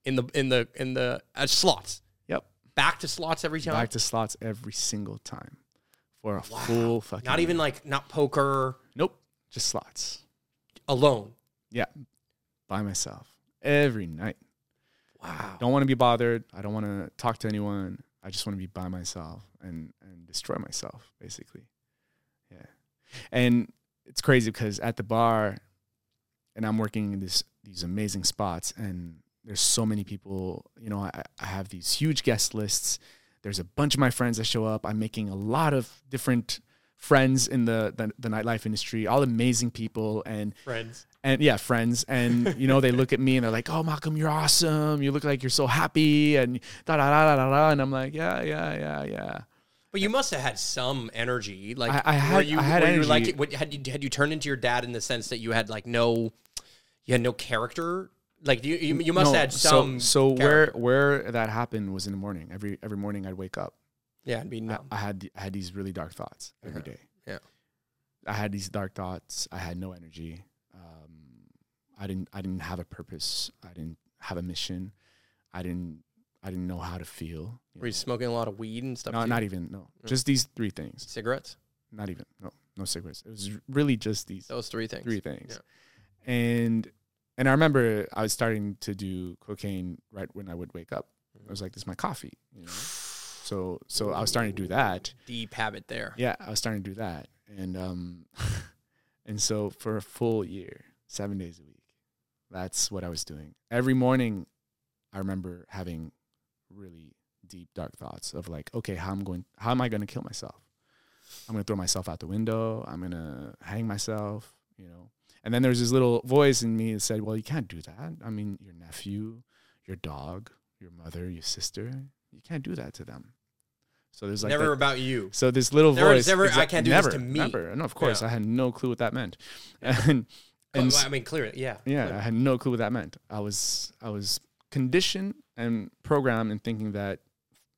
in the in the in the in the uh, slots? Yep. Back to slots every time. Back to slots every single time for a full fucking. Not even like not poker Nope. Just slots. alone. Yeah. By myself every night. Wow. Don't want to be bothered. I don't want to talk to anyone. I just want to be by myself and and destroy myself, basically. Yeah. And it's crazy because at the bar, and I'm working in this these amazing spots, and there's so many people. You know, I, I have these huge guest lists. There's a bunch of my friends that show up. I'm making a lot of different friends in the the, the nightlife industry, all amazing people, and Friends. and yeah, friends, and you know they look at me and they're like, "Oh, Malcolm, you're awesome. You look like you're so happy," and da da da da da. And I'm like, "Yeah, yeah, yeah, yeah." But you must have had some energy. Like I- I had- you, I had were you energy. like what, had you had you turned into your dad in the sense that you had like no you had no character? Like you you, you must No, have had some So, so where where that happened was in the morning. Every every morning I'd wake up. yeah, and be I, numb. I had the- I had these really dark thoughts every day. Yeah. I had these dark thoughts. I had no energy. Um, I didn't I didn't have a purpose. I didn't have a mission. I didn't I didn't know how to feel. you Were you smoking a lot of weed and stuff? No, too? not even no. No. Just these three things. cigarettes. Not even no no cigarettes. It was really just these Those three things. three things. Yeah. And and I remember I was starting to do cocaine right when I would wake up. I was like, "This is my coffee," you know. So so I was starting to do that. Deep habit there. Yeah, I was starting to do that, and um, and so for a full year, seven days a week, that's what I was doing. Every morning, I remember having really deep, dark thoughts of like, okay, how I'm going, how am I going to kill myself? I'm going to throw myself out the window. I'm going to hang myself, you know. And then there's this little voice in me that said, well, you can't do that. I mean, your nephew, your dog, your mother, your sister, you can't do that to them. So there's like Never that- about you. so this little Never- voice. never, I can't do this to me. Never. No, of course. Yeah. I had no clue what that meant. And and Well, I mean, clearly, yeah. yeah, Clearly. I had no clue what that meant. I was I was conditioned and programmed in thinking that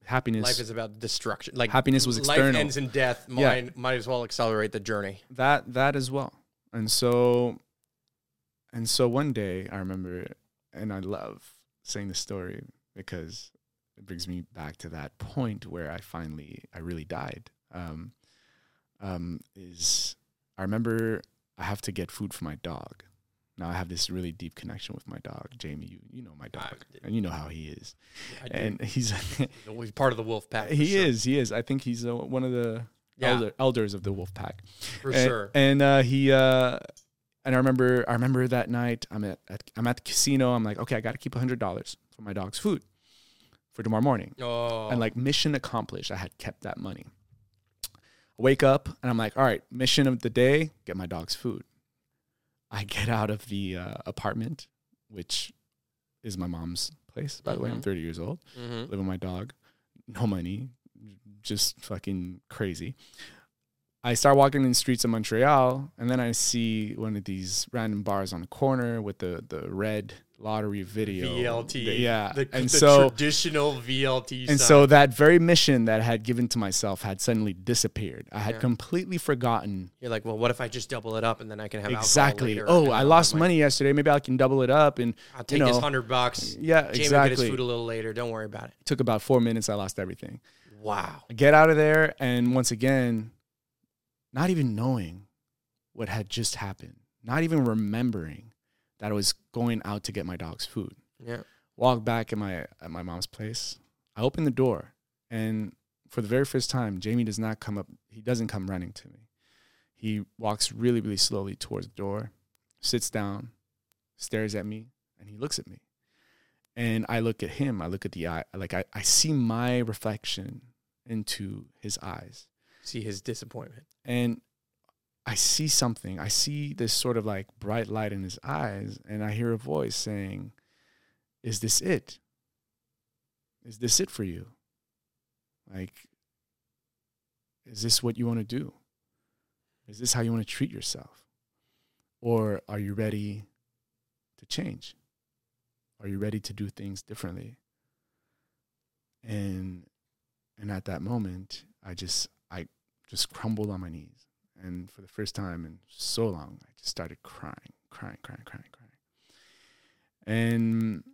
happiness Life is about destruction. Like Happiness was external Life ends in death. Yeah. Might as well accelerate the journey. that that as well. And so and so one day I remember and I love saying the story because it brings me back to that point where I finally I really died. Um um is I remember I have to get food for my dog. Now I have this really deep connection with my dog, Jamie. You you know my dog, and you know how he is, and he's He's part of the wolf pack. he sure. is he is. I think he's uh, one of the Yeah. elder, elders of the wolf pack. for and, sure. And uh, he uh, and I remember I remember that night I'm at, at I'm at the casino. I'm like, okay, I got to keep hundred dollars for my dog's food for tomorrow morning. Oh, And like mission accomplished. I had kept that money. I wake up and I'm like, all right, mission of the day: get my dog's food. I get out of the uh, apartment, which is my mom's place. By the way, I'm Mhm. 30 years old hmm live with my dog, no money, just fucking crazy. I start walking in the streets of Montreal, and then I see one of these random bars on the corner with the the red lottery video. VLT. The- yeah, The, and the so traditional VLT. and sign. so that very mission that I had given to myself had suddenly disappeared. I had Yeah. completely forgotten you're like, well, what if I just double it up and then I can have exactly. Oh, I lost my- money yesterday. Maybe I can double it up. And I'll take you his know, hundred bucks. yeah, Jamie will get his food a little later. Don't worry about it. Took about four minutes. I lost everything. Wow. I get out of there, and once again, not even knowing what had just happened, not even remembering that I was going out to get my dog's food. Yeah. Walk back at my at my mom's place. I open the door, and for the very first time, Jamie does not come up. He doesn't come running to me. He walks really, really slowly towards the door, sits down, stares at me, and he looks at me. And I look at him. I look at the eye. Like I, I see my reflection into his eyes See his disappointment. and I see something. I see this sort of like bright light in his eyes, and I hear a voice saying, Is this it? Is this it for you? Like, is this what you want to do? Is this how you want to treat yourself? Or are you ready to change? Are you ready to do things differently? and and at that moment i just i just crumbled on my knees. And for the first time in so long i just started crying crying crying crying crying. And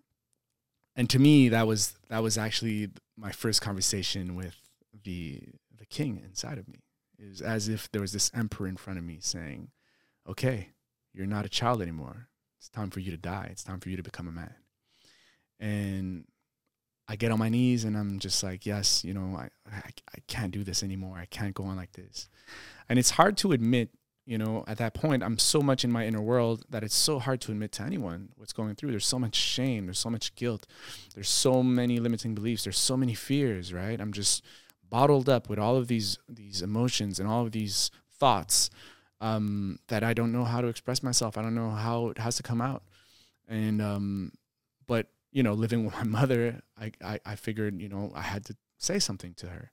and to me that was that was actually my first conversation with the the king inside of me. It was as if there was this emperor in front of me saying okay you're not a child anymore. It's time for you to die. It's time for you to become a man. And I get on my knees and I'm just like, yes, you know, I, I, I can't do this anymore. I can't go on like this. And it's hard to admit, you know, at that point, I'm so much in my inner world that it's so hard to admit to anyone what's going through. There's so much shame. There's so much guilt. There's so many limiting beliefs. There's so many fears, right? I'm just bottled up with all of these, these emotions and all of these thoughts um, that I don't know how to express myself. I don't know how it has to come out. And, um, but you know, living with my mother, I, I, I figured, you know, I had to say something to her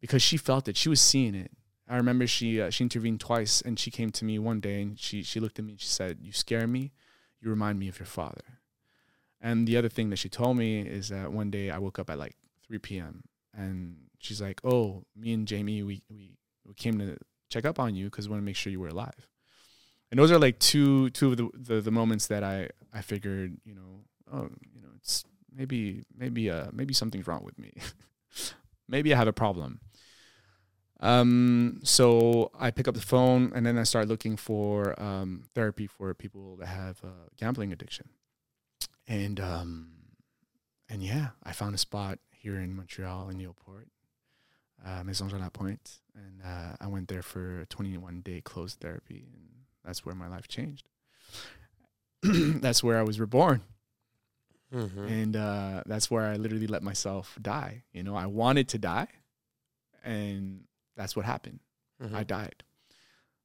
because she felt it. She was seeing it. I remember she uh, she intervened twice, and she came to me one day and she she looked at me and she said, "You scare me. You remind me of your father." And the other thing that she told me is that one day I woke up at like 3 p.m. and she's like, "Oh, me and Jamie, we we, we came to check up on you because we want to make sure you were alive." And those are like two two of the, the the moments that I I figured, you know, oh, it's maybe maybe uh maybe something's wrong with me. maybe I have a problem. Um, so I pick up the phone and then I start looking for um, therapy for people that have uh, gambling addiction. And um, and yeah, I found a spot here in Montreal in Newport, uh, Maison Jean Lapointe, and uh, I went there for a 21 day closed therapy, and that's where my life changed. that's where I was reborn. Mm-hmm. and uh, that's where I literally let myself die. You know, I wanted to die, and that's what happened. Mm-hmm. I died,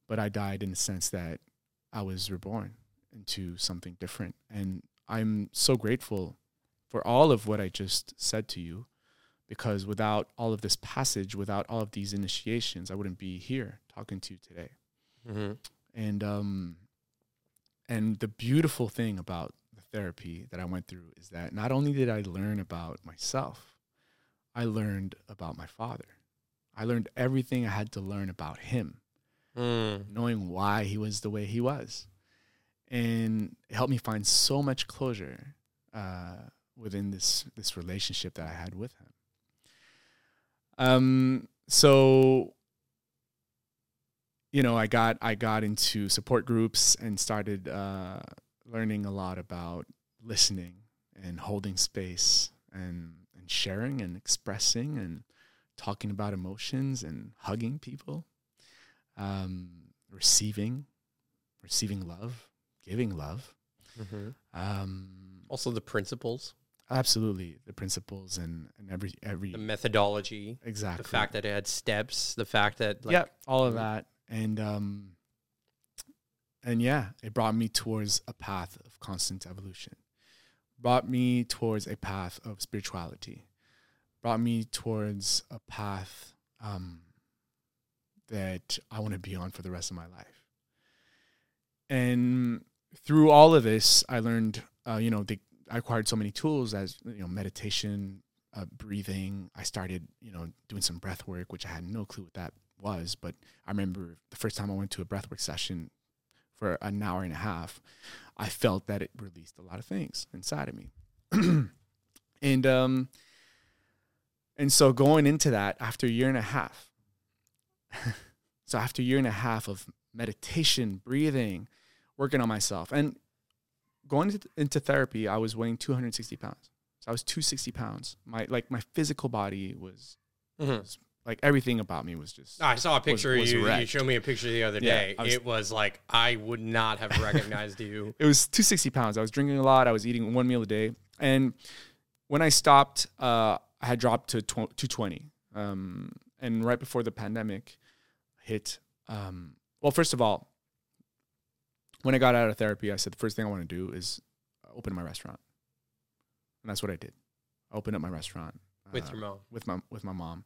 but I died in the sense that I was reborn into something different, and I'm so grateful for all of what I just said to you, because without all of this passage, without all of these initiations, I wouldn't be here talking to you today. Mm-hmm. And um, and the beautiful thing about therapy that I went through is that not only did I learn about myself, I learned about my father. I learned everything I had to learn about him, Mm. knowing why he was the way he was. And it helped me find so much closure uh, within this this relationship that I had with him. Um, so you know, I got I got into support groups and started uh, learning a lot about listening and holding space and and sharing and expressing and talking about emotions and hugging people, um, receiving, receiving love, giving love. Mm-hmm. Um, Also, the principles, absolutely, the principles and and every every the methodology, exactly the fact that it had steps, the fact that like, yeah, all of Mhm. that, and um, and yeah, it brought me towards a path of constant evolution. Brought me towards a path of spirituality. Brought me towards a path um, that I want to be on for the rest of my life. And through all of this, I learned, uh, you know, I acquired so many tools as you know, meditation, uh, breathing. I started, you know, doing some breath work, which I had no clue what that was. But I remember the first time I went to a breathwork session for an hour and a half, I felt that it released a lot of things inside of me. and um and so going into that after a year and a half. so after a year and a half of meditation, breathing, working on myself and going into, into therapy, I was weighing 260 pounds. So I was 260 pounds. My like my physical body was Mhm. Like everything about me was just I saw a picture was of you. You showed me a picture the other day. I was- it was like I would not have recognized you. it was 260 pounds. I was drinking a lot. I was eating one meal a day. And when I stopped, uh, I had dropped to 220. Um, and right before the pandemic hit, um, well, first of all, when I got out of therapy, I said the first thing I want to do is open my restaurant. And that's what I did. I opened up my restaurant with uh, your mom. with my with my mom,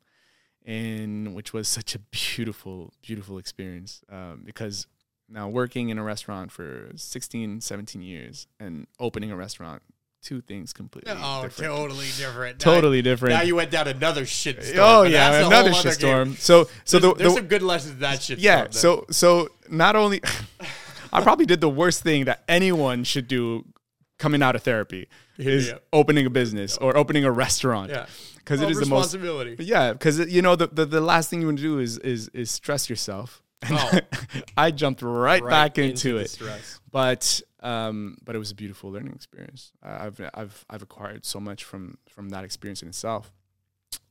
and which was such a beautiful beautiful experience um, because now working in a restaurant for 16 17 years and opening a restaurant two things completely Oh, different. totally different. Totally different. Now you went down another shit storm. oh yeah, another shitstorm. So so There's, the, there's the some good lessons in that shit. yeah. So so not only I probably did the worst thing that anyone should do coming out of therapy is up. opening a business or opening a restaurant. yeah, because it Well, is the most responsibility. yeah because you know the, the the last thing you want to do is is is stress yourself and Oh. i jumped right, Right back into, the it stress. but um but it was a beautiful learning experience i've i've i've acquired so much from from that experience in itself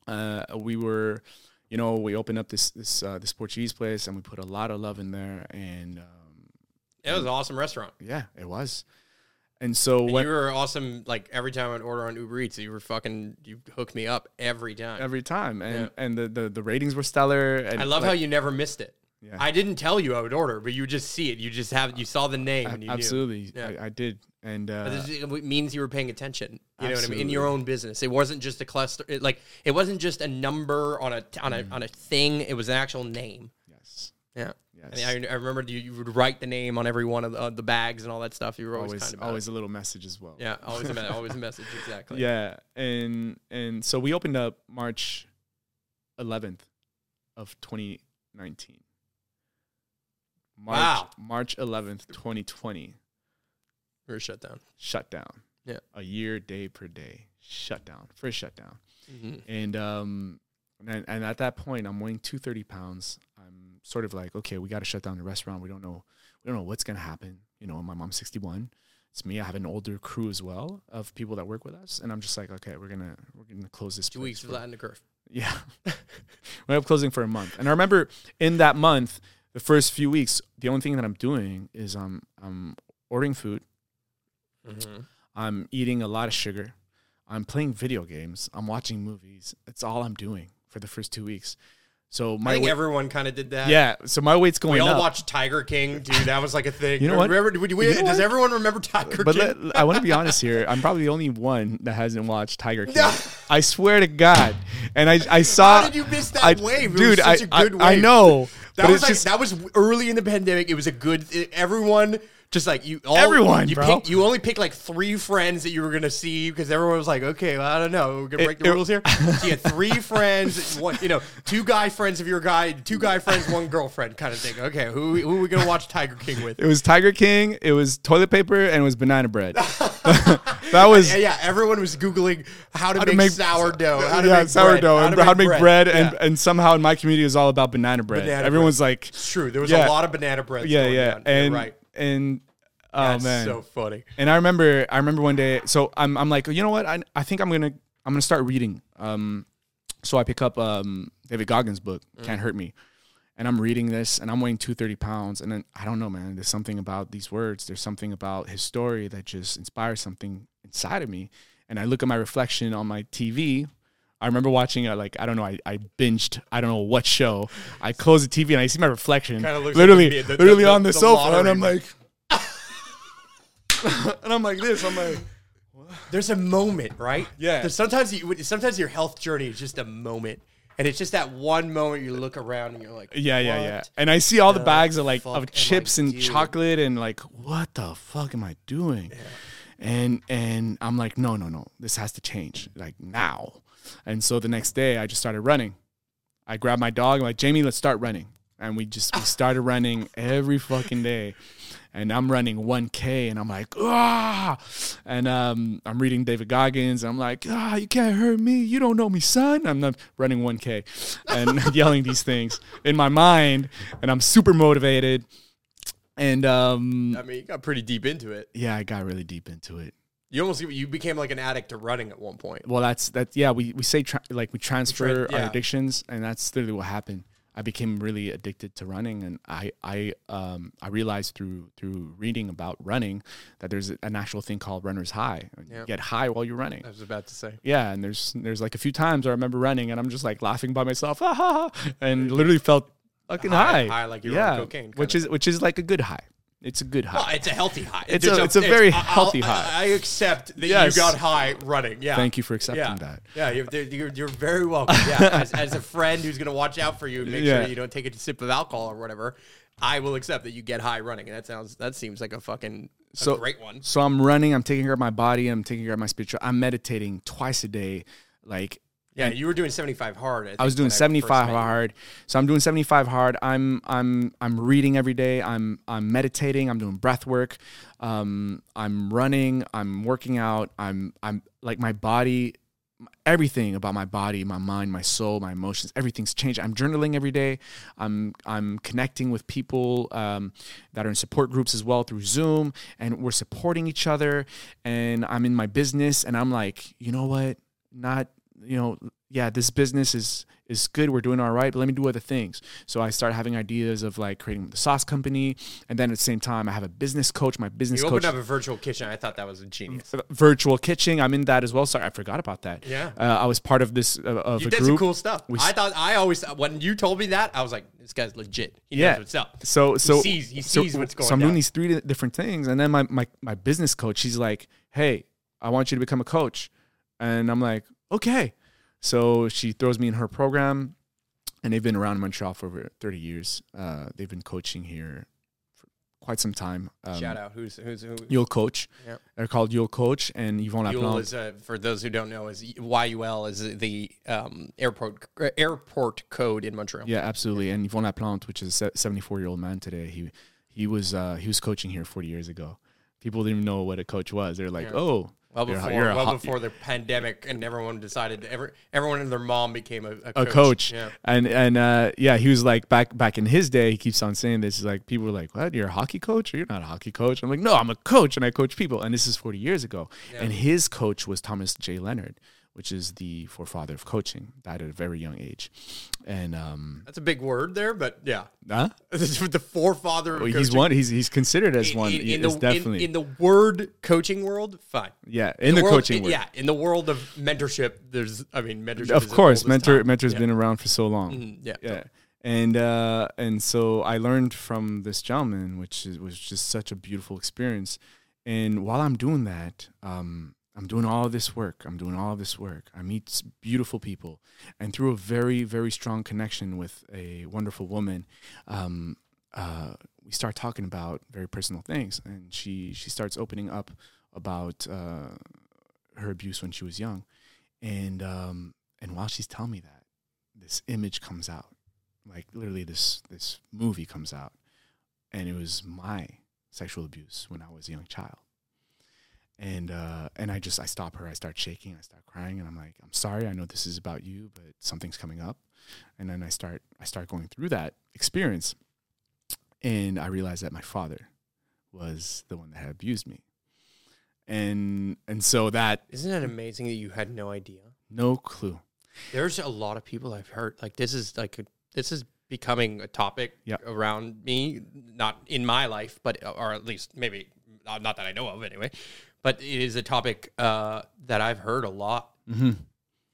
uh we were you know we opened up this this uh this portuguese place and we put a lot of love in there and um It was an awesome restaurant. yeah it was and so And when you were awesome. Like every time I'd order on Uber Eats, you were fucking. You hooked me up every time. every time and Yeah. and the, the the ratings were stellar and I love like, how you never missed it. Yeah. I didn't tell you I would order, but you just see it. You just have you saw the name and you absolutely Yeah. I, I did and uh. It means you were paying attention. You know what I mean? In your own business, it wasn't just a cluster. It, like it wasn't just a number on a on a Mm. on a thing. It was an actual name. yes Yeah. yes I, mean, I, I remember you, you would write the name on every one of the, uh, the bags and all that stuff. You were always, always kind of about always a little message as well yeah, always a me- always a message exactly. yeah and and so we opened up march 11th of 2019 march Wow. march 11th 2020 we were shut down. shut down Yeah. a year day per day shut down first shutdown Mhm. and um and, and at that point i'm weighing 230 pounds i'm sort of like okay we got to shut down the restaurant we don't know we don't know what's going to happen you know my mom's 61 it's me i have an older crew as well of people that work with us and i'm just like okay we're gonna we're gonna close this Two weeks for- flatten the curve. yeah we up closing for a month and i remember in that month the first few weeks the only thing that i'm doing is um, i'm ordering food Mm-hmm. I'm eating a lot of sugar. I'm playing video games. I'm watching movies. That's all I'm doing for the first two weeks. So I think weight, everyone kind of did that. yeah. So my weight's going We all up. watched Tiger King, dude. That was like a thing. You know what? Remember, we- You know does what? everyone remember Tiger but King? let, I want to be honest here. I'm probably the only one that hasn't watched Tiger King. I swear to God. And I I saw. How did you miss that I, wave? It was dude? such I, a good I I know. That but was like just that was early in the pandemic. It was a good. it- everyone just like you. All, Everyone, you bro. Picked, you only picked like three friends that you were gonna see because everyone was like, okay, well, I don't know, we're gonna break the it- rules here. So you had three friends, one, you know, two guy friends of your guy, two guy friends, one girlfriend, kind of thing. Okay, who who are we gonna watch Tiger King with? it was Tiger King. It was toilet paper and it was banana bread. that was Yeah, yeah, everyone was googling how to, how to make, make sourdough, how to yeah, make sourdough, bread, and how to make bread, and, Yeah. and somehow in my community it was all about banana bread. Banana Everyone's like, It's true. There was Yeah. a lot of banana bread. yeah, going yeah, down. You're and right. And oh That's man, so funny. and I remember, I remember one day. So I'm, I'm like, you know what? I, I think I'm gonna, I'm gonna start reading. Um, so I pick up um David Goggins' book, Mm. Can't Hurt Me, and I'm reading this, and I'm weighing 230 pounds, and then I don't know, man. There's something about these words. There's something about his story that just inspires something inside of me. And I look at my reflection on my TV. I remember watching it like I don't know. I, I binged I don't know what show. I close the TV and I see my reflection, Kinda like literally, the- the- literally the- on the, the sofa, and I'm like, and I'm like this. I'm like, There's a moment, right? Yeah. There's sometimes you, sometimes your health journey is just a moment, and it's just that one moment you look around and you're like, yeah, yeah, yeah. And I see all the the bags of like of chips and chocolate and like, what the fuck am I doing? And and I'm like, no, no, no. This has to change like now. And so the next day, I just started running. I grabbed my dog. I'm like, Jamie, let's start running. And we just we started running every fucking day. And I'm running 1K, and I'm like, ah! And um, I'm reading David Goggins. And I'm like, ah, you can't hurt me. You don't know me, son. I'm not running 1K and yelling these things in my mind. And I'm super motivated. And um, I mean, you got pretty deep into it. yeah, I got really deep into it. You almost you became like an addict to running at one point. Well, that's that. Yeah, we we say tra- like we transfer yeah. our addictions, and that's literally what happened. I became really addicted to running, and I I um I realized through through reading about running that there's an actual thing called runner's high. Yeah. You get high while you're running. I was about to say. Yeah, and there's there's like a few times I remember running, and I'm just like laughing by myself, ah, ha, ha, and literally felt fucking High- high, high like you were on cocaine, which kinda. is which is like a good high. It's a good high. Well, it's a healthy high. It's There's a- it's a very I'll- healthy I- high. I, accept that Yes. you got high running. Yeah. Thank you for accepting Yeah. that. Yeah, you're, you're, you're very welcome. Yeah, as, as a friend who's going to watch out for you and make Yeah. sure you don't take a sip of alcohol or whatever. I will accept that you get high running. And that sounds that seems like a fucking a So- great one. So I'm running. I'm taking care of my body. I'm taking care of my spiritual. I'm meditating twice a day. Like Yeah, you were doing 75 hard. I was think, doing when first 75 hard. So I'm doing 75 hard. I'm I'm I'm reading every day. I'm I'm meditating. I'm doing breath work. Um, I'm running. I'm working out. I'm I'm like my body everything about my body, my mind, my soul, my emotions, everything's changed. I'm journaling every day. I'm I'm connecting with people um, that are in support groups as well through Zoom, and we're supporting each other. And I'm in my business, and I'm like, you know what? Not you know, yeah, this business is is good. We're doing all right, but let me do other things. So I start having ideas of like creating the sauce company, and then at the same time, I have a business coach. My business You coach opened up a virtual kitchen. I thought that was a genius. virtual kitchen. I'm in that as well. Sorry, I forgot about that. Yeah. uh, I was part of this uh, of You a did group. some cool stuff. We I thought I always when you told me that I was like, this guy's legit. He Yeah. knows what's up. So so sees- he so, sees what's going. So I'm doing these three different things, and then my my my business coach, he's like, "Hey, I want you to become a coach," and I'm like, "Okay." So she throws me in her program, and they've been around Montreal for over 30 years. Uh, they've been coaching here for quite some time. Um, Shout out. Who's who's who? YUL Coach. Yep. They're called YUL Coach, and Yvon Yule Laplante. is uh, for those who don't know is YUL is the um, airport airport code in Montreal. Yeah, absolutely. And Yvon Laplante, which is a 74 year old man today, he he was uh, he was coaching here 40 years ago. People didn't even know what a coach was. They're like, Yeah. oh, Well you're before, you're well hot- before the pandemic, and everyone decided every, everyone and their mom became a, a a coach. coach. Yeah. And and uh, yeah, he was like back back in his day. He keeps on saying this. He's like people were like, "What? You're a hockey coach? Or you're not a hockey coach?" I'm like, "No, I'm a coach, and I coach people." And this is 40 years ago. And his coach was Thomas J. Leonard, which is the forefather of coaching. Died at a very young age. And um, That's a big word there, but yeah, huh? the forefather. Of Well, he's coaching. one. He's he's considered as In- one. in, in the, definitely in, in the word coaching world. Fine. yeah in, the, world- coaching world. Yeah, in the world of mentorship, there's. I mean, mentorship. of course, the mentor time. mentor's Yeah. been around for so long. Mhm, yeah. yeah and uh and so i learned from this gentleman which is, was just such a beautiful experience and while i'm doing that um i'm doing all this work. I'm doing all this work. I meet beautiful people. And through a very very strong connection with a wonderful woman um uh we start talking about very personal things. And she she starts opening up about uh her abuse when she was young. And um and while she's telling me that this image comes out. Like literally this this movie comes out. And it was my sexual abuse when i was a young child and uh and i just i stop her i start shaking i start crying and i'm like i'm sorry i know this is about you but something's coming up and then i start i start going through that experience and i realize that my father was the one that had abused me and and so that Isn't it amazing that you had no idea? no clue There's a lot of people I've heard like this is like a, this is becoming a topic Yeah. around me, not in my life, but or at least maybe not that I know of anyway. But it is a topic uh, that I've heard a lot mm-hmm.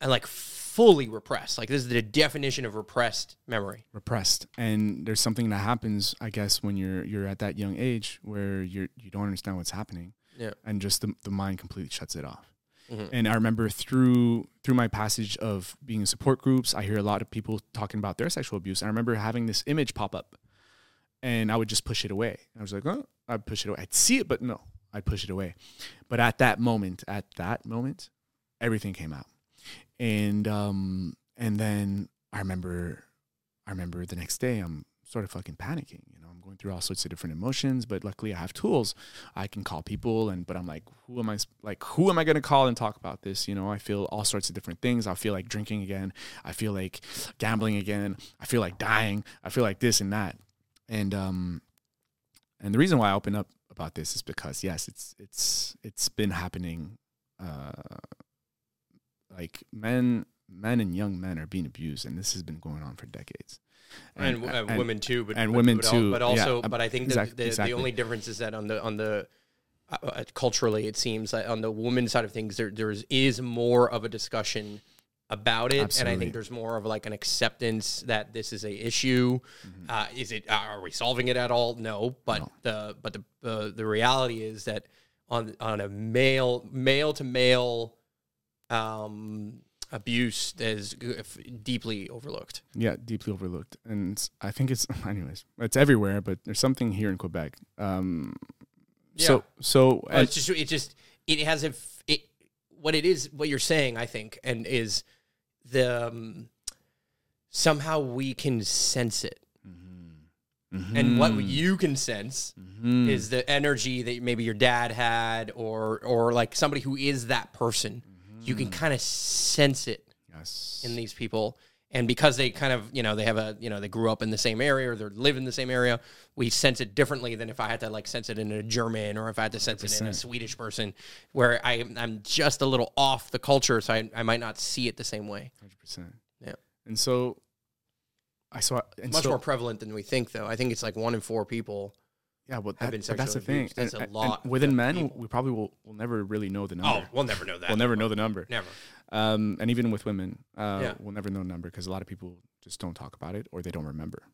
and like fully repressed. Like this is the definition of repressed memory. repressed and there's something that happens i guess when you're you're at that young age where you're you don't understand what's happening Yeah. and just the, the mind completely shuts it off Mhm. and i remember through through my passage of being in support groups i hear a lot of people talking about their sexual abuse and i remember having this image pop up and i would just push it away i was like oh i'd push it away i'd see it but no i'd push it away. But at that moment at that moment everything came out. And um and then i remember i remember the next day i'm sort of fucking panicking you know i'm going through all sorts of different emotions but luckily i have tools. I can call people and but i'm like who am I like who am i going to call and talk about this? You know i feel all sorts of different things. I feel like drinking again. I feel like gambling again. I feel like dying. I feel like this and that. And um and the reason why i open up about this is because yes it's it's it's been happening uh like men men and young men are being abused and this has been going on for decades and, uh, women too, but and but- women but too, But also, um, but I think exact- that the, exactly. the only difference is that on the on the uh, uh, culturally, it seems like on the woman side of things, there there is, is more of a discussion about it, and I think there's more of like an acceptance that this is a issue. Uh, is it? Are we solving it at all? No, but Mm-hmm. No. the but the uh, the reality is that on on a male male to male um abuse is deeply overlooked. Yeah, deeply overlooked, and I think it's, anyways, it's everywhere. But there's something here in Quebec. Um, so so Well, it's just it just it has a f- it what it is what you're saying I think and is the um, somehow we can sense it. And what you can sense Mhm. is the energy that maybe your dad had or or like somebody who is that person. You can kind of sense it yes, in these people and because they kind of you know they have a you know they grew up in the same area or they live in the same area we sense it differently than if i had to like sense it in a german or if i had to sense it in a swedish person where I, i'm just a little off the culture so I, I might not see it the same way hundred percent. Yeah. and so I saw and much so, more prevalent than we think though i think it's like one in four people Yeah, well, that, that's the thing. abused. That's a and- lot and within of men, people. we probably will, will never really know the number. oh we'll never know that we'll never know the number. never Um, and even with women, uh, Yeah. we'll never know the number because a lot of people just don't talk about it or they don't remember,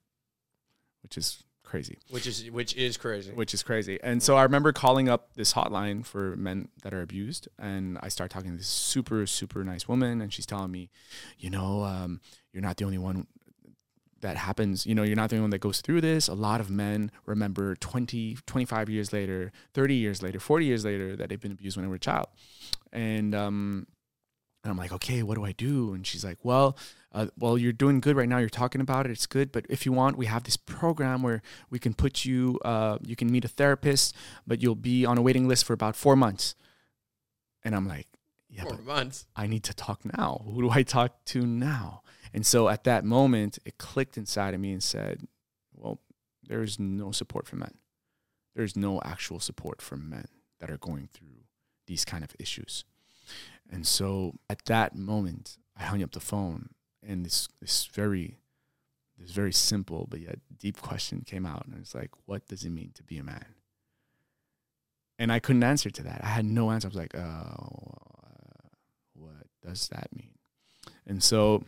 which is crazy. which is which is crazy Which is crazy. And so I remember calling up this hotline for men that are abused, and I start talking to this super super nice woman, and she's telling me, you know, um, you're not the only one that happens. You know you're not the only one that goes through this. A lot of men remember 20 25 years later 30 years later 40 years later that they've been abused when they were a child. And um and i'm like okay what do i do? And she's like well uh, well you're doing good right now. You're talking about it. It's good. But if you want we have this program where we can put you uh you can meet a therapist but you'll be on a waiting list for about four months. And i'm like yeah four months? I need to talk now. Who do I talk to now? And so at that moment, it clicked inside of me and said, well, there is no support for men. There's no actual support for men that are going through these kind of issues. And so at that moment, I hung up the phone and this, this very, this very simple but yet deep question came out. And it's like, what does it mean to be a man? And I couldn't answer to that. I had no answer. I was like, oh, uh, what does that mean? And so,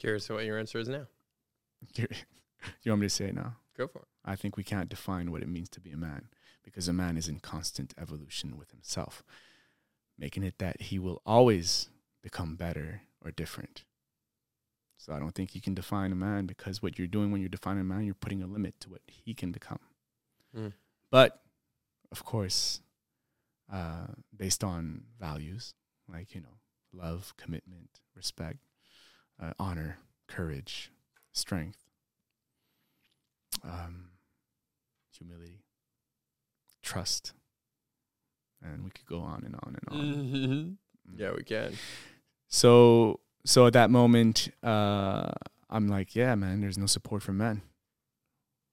curious what your answer is now you want me to say it now? go for it I think we can't define what it means to be a man because a man is in constant evolution with himself, making it that he will always become better or different. So I don't think you can define a man because what you're doing when you're defining a man, you're putting a limit to what he can become. Mm. But of course, uh, based on values like, you know, love, commitment, respect, uh, honor, courage, strength, um, humility, trust, and we could go on and on and on. Mm-hmm. yeah we can So, so at that moment, uh, I'm like, yeah, man, there's no support for men.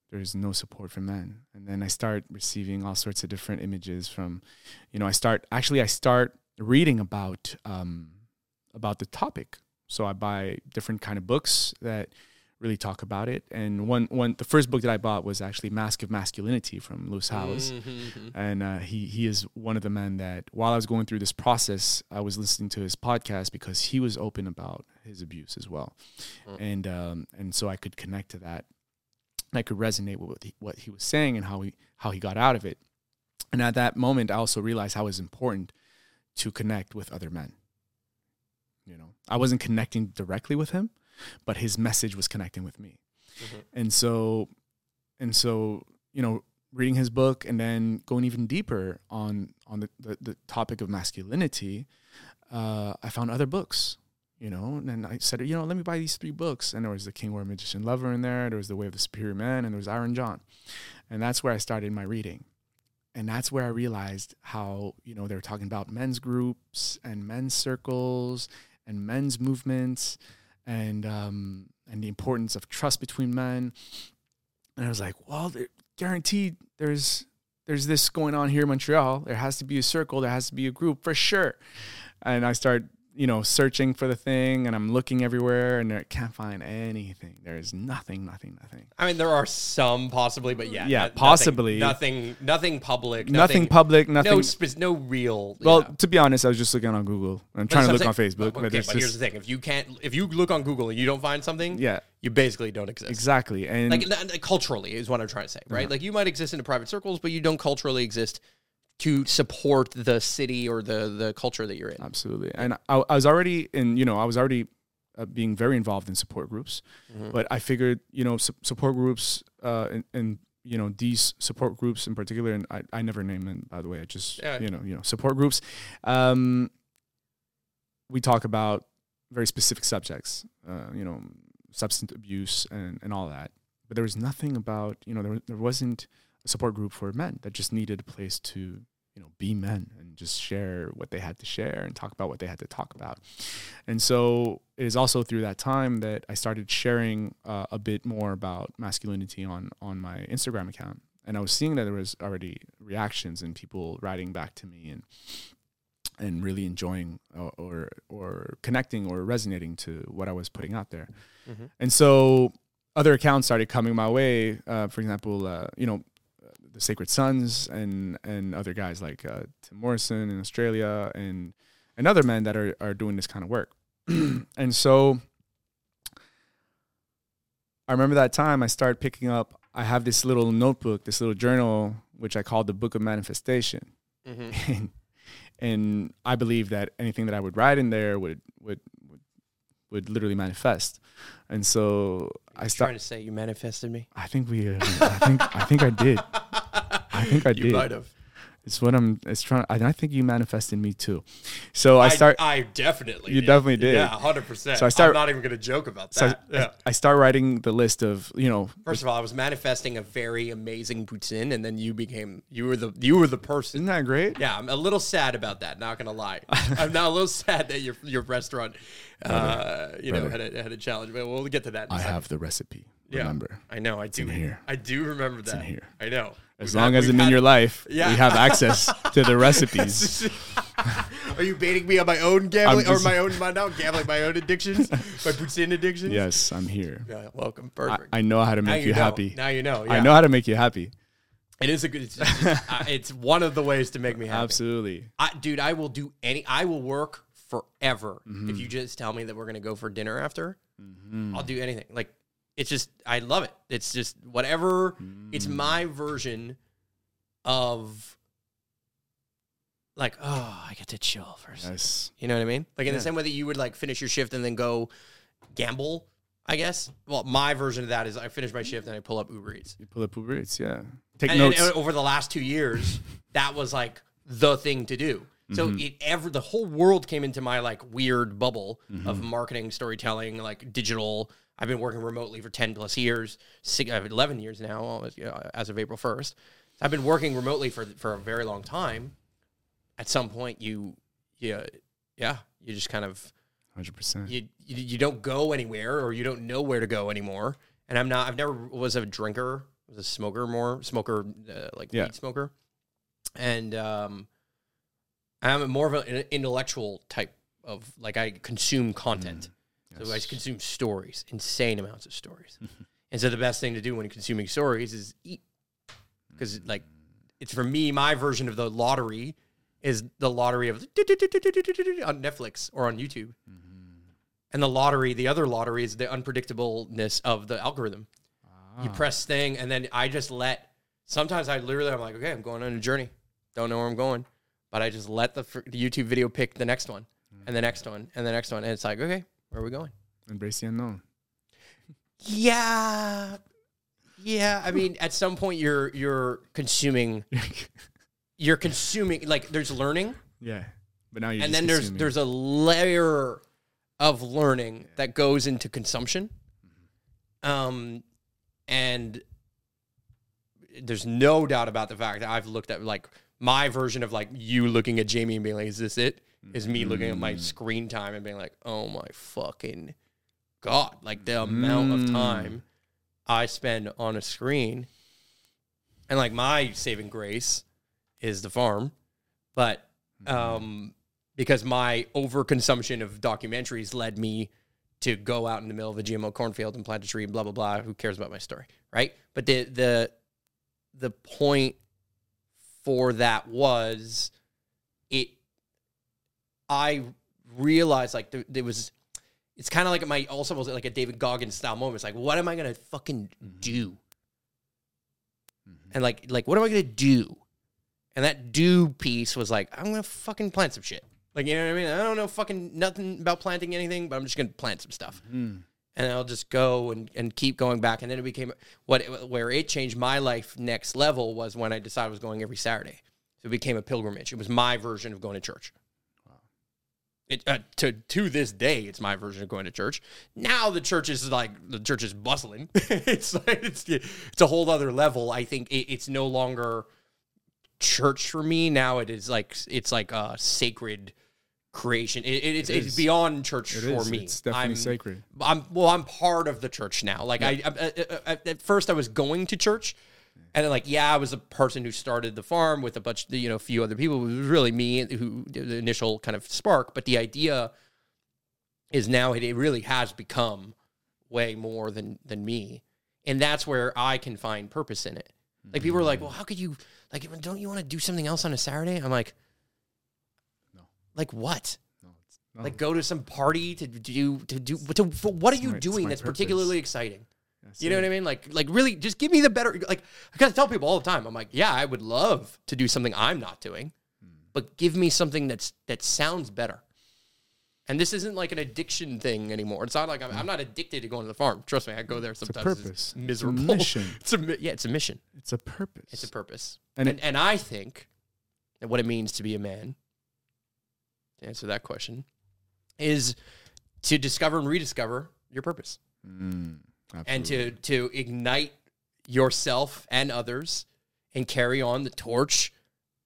There's no support for men. And then I start receiving all sorts of different images from, you know, I start actually I start reading about um, about the topic. So I buy different kind of books that really talk about it. And one one the first book that I bought was actually Mask of Masculinity from Lewis Howes Mhm. and uh, he he is one of the men that while I was going through this process, I was listening to his podcast because he was open about his abuse as well, Mm. and um, and so I could connect to that, I could resonate with what he, what he was saying and how he how he got out of it, and at that moment, I also realized how it was important to connect with other men. You know, I wasn't connecting directly with him, but his message was connecting with me. Mhm. and so and so you know reading his book and then going even deeper on on the, the, the topic of masculinity uh, i found other books you know and then i said you know let me buy these three books. And there was the king warrior magician lover in there. There was the way of the superior man and there was iron john. And that's where i started my reading. And that's where i realized how you know they were talking about men's groups and men's circles and men's movements and um, and the importance of trust between men. And I was like, well, guaranteed there's there's this going on here in Montreal. There has to be a circle. There has to be a group for sure. And I start, you know, searching for the thing, and I'm looking everywhere, and I can't find anything. There is nothing, nothing, nothing. I mean, there are some possibly, but yeah, Yeah, no- possibly. nothing, nothing public, Nothing, nothing, public. Nothing. no, spe- no real. well, yeah. to be honest, I was just looking on Google. I'm But trying to look what on Facebook, But, but, okay, there's but here's just the thing: if you can't, if you look on Google and you don't find something, yeah, you basically don't exist. exactly. And Like culturally is what I'm trying to say, right? Yeah. Like you might exist in private circles, but you don't culturally exist to support the city or the the culture that you're in. Absolutely. And I, I was already in, you know, I was already uh, being very involved in support groups, Mhm. but I figured, you know, su- support groups uh, and, and, you know, these support groups in particular, and I, I never name them, by the way, I just, Yeah. you know, you know, support groups. Um, we talk about very specific subjects, uh, you know, substance abuse and, and all that. But there was nothing about, you know, there, there wasn't a support group for men that just needed a place to, you know, be men and just share what they had to share and talk about what they had to talk about. And so it is also through that time that I started sharing uh, a bit more about masculinity on on my Instagram account. And I was seeing that there was already reactions and people writing back to me and and really enjoying or, or or connecting or resonating to what I was putting out there. Mhm. And so other accounts started coming my way. Uh, for example, uh, you know, the Sacred Sons and and other guys like uh, Tim Morrison in Australia and and other men that are are doing this kind of work. and so I remember that time I started picking up. I have this little notebook, this little journal, which I called the Book of Manifestation Mhm. and and I believe that anything that I would write in there would would would, would literally manifest. And so I You're start. trying to say you manifested me. I think we. Uh, I think I think I did. I think I you did. You might have. It's what I'm. It's trying. And I think you manifested me too. So I start. I, definitely. You definitely did. Yeah, hundred percent. So I start- I'm not even going to joke about so that. I, yeah. I start writing the list of you know. First of all, I was manifesting a very amazing poutine, and then you became you were the you were the person. Isn't that great? Yeah, I'm a little sad about that. Not gonna lie, I'm now a little sad that your your restaurant, uh, you know, had a, had a challenge. But we'll get to that. I second. have the recipe. Yeah. Remember, I know. I do. in here. I do remember that. in here. I know. As We've long had- as I'm in your life, Yeah. we have access to the recipes. Are you baiting me on my own gambling or my own my now gambling my own addictions, my poutine addictions? yes, I'm here. Yeah. Welcome. I, Perfect. I know how to make you, know. happy. Now you know. I know how to make you happy. It is a good. It's, it's, uh, it's one of the ways to make me happy. Absolutely. I, dude, I will do any. I will work forever Mm-hmm. if you just tell me that we're gonna go for dinner after. I'll do anything. Like it's just I love it. It's just whatever. It's Mm. my version of like oh I get to chill second. Yes. You know what I mean? Like in Yeah. the same way that you would like finish your shift and then go gamble. I guess. Well, my version of that is I finish my shift and I pull up Uber Eats. You pull up Uber Eats, yeah. Take and- notes. and over the last two years, that was like the thing to do. So Mm-hmm. it ever the whole world came into my like weird bubble Mm-hmm. of marketing, storytelling, like digital. I've been working remotely for ten plus years, six, uh, eleven years now, you know, as of April first. I've been working remotely for for a very long time. At some point, you, yeah, yeah, you just kind of 100%. you, you you don't go anywhere or you don't know where to go anymore. And I'm not. I've never was a drinker. Was a smoker more smoker uh, like Yeah. weed smoker. And um, I'm more of an intellectual type of like I consume content. Mm. So I consume stories, insane amounts of stories. and so the best thing to do when consuming stories is eat, because mm. like it's for me my version of the lottery is the lottery of on Netflix or on YouTube. Mm-hmm. And the lottery, the other lottery is the unpredictableness of the algorithm. You ah. press thing, and then I just let. Sometimes I literally, I'm like, okay, I'm going on a journey. Don't know where I'm going, but I just let the, fr- the YouTube video pick the next one, and the next one, and the next one, and it's like, okay, where are we going? Embrace the unknown. Yeah, yeah. I mean, at some point, you're you're consuming, you're consuming. Like, there's learning, yeah. But now you're and then there's consuming. there's a layer of learning that goes into consumption um and there's no doubt about the fact that I've looked at like my version of like you looking at Jamie and being like is this it is me looking at my Mm. screen time and being like oh my fucking god like the amount of Mm. time I spend on a screen and like my saving grace is the farm but Mm-hmm. um, because my overconsumption of documentaries led me to go out in the middle of a GMO cornfield and plant a tree and blah blah blah. Who cares about my story, right? But the the the point for that was it. I realized like there, there was. It's kind of like my also was like a David Goggins style moment. It's like, what am I gonna fucking do? And like like what am I gonna do? And that do piece was like, I'm gonna fucking plant some shit. Like you know what I mean? I don't know fucking nothing about planting anything, but I'm just gonna plant some stuff. Mm. And I'll just go and, and keep going back. And then it became what it, where it changed my life next level was when I decided I was going every Saturday. So it became a pilgrimage. It was my version of going to church. It, uh, to to this day, it's my version of going to church. Now the church is like the church is bustling. it's like it's it's a whole other level. I think it, it's no longer church for me. Now it is like it's like a sacred creation. It, it, it's It it's beyond church It for is. me. It's definitely I'm, sacred. I'm well. I'm part of the church now. Like I, I, I, I, at first, I was going to church, and then like yeah, I was a person who started the farm with a bunch, you know, a few other people. It was really me who the initial kind of spark. But the idea is now it, it really has become way more than than me, and that's where I can find purpose in it. Like people are like, mm. well, how could you like? Don't you want to do something else on a Saturday? I'm like. Like what? No. Like go to some party to do to do to, what are you my- doing that's purpose. particularly exciting? You know what I mean? Like like really just give me the better like I gotta tell people all the time. I'm like, yeah, I would love to do something I'm not doing, Hmm. but give me something that's that sounds better. And this isn't like an addiction thing anymore. It's not like I'm, I'm not addicted to going to the farm. Trust me, I go there sometimes. It's a purpose. It's It's a miserable. mission. It's a yeah, it's a mission. It's a purpose. It's a purpose. And And and, I think that what it means to be a man, to answer that question, is to discover and rediscover your purpose Mm, and to to ignite yourself and others and carry on the torch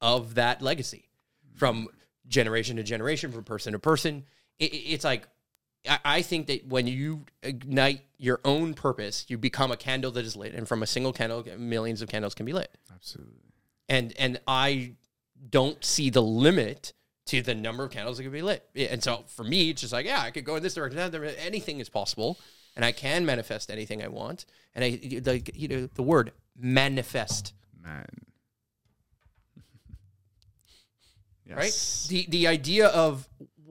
of that legacy from generation to generation, from person to person. It, it- it's like I, I think that when you ignite your own purpose, you become a candle that is lit, and from a single candle, millions of candles can be lit absolutely. and and I don't see the limit to the number of candles that could be lit. And so for me, it's just like, yeah, I could go in this direction, anything is possible, and I can manifest anything I want. And I, the you know, the word manifest, Man. yes. right? The the idea of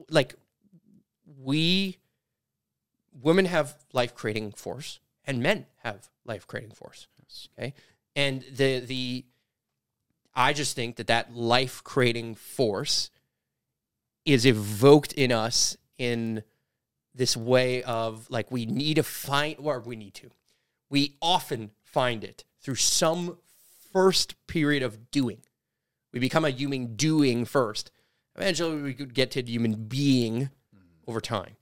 like we women have life creating force, and men have life creating force. Yes. Okay. And the the I just think that that life creating force is evoked in us in this way of like we need to find or we need to. We often find it through some first period of doing. We become a human doing first. Eventually we could get to human being mm-hmm. over time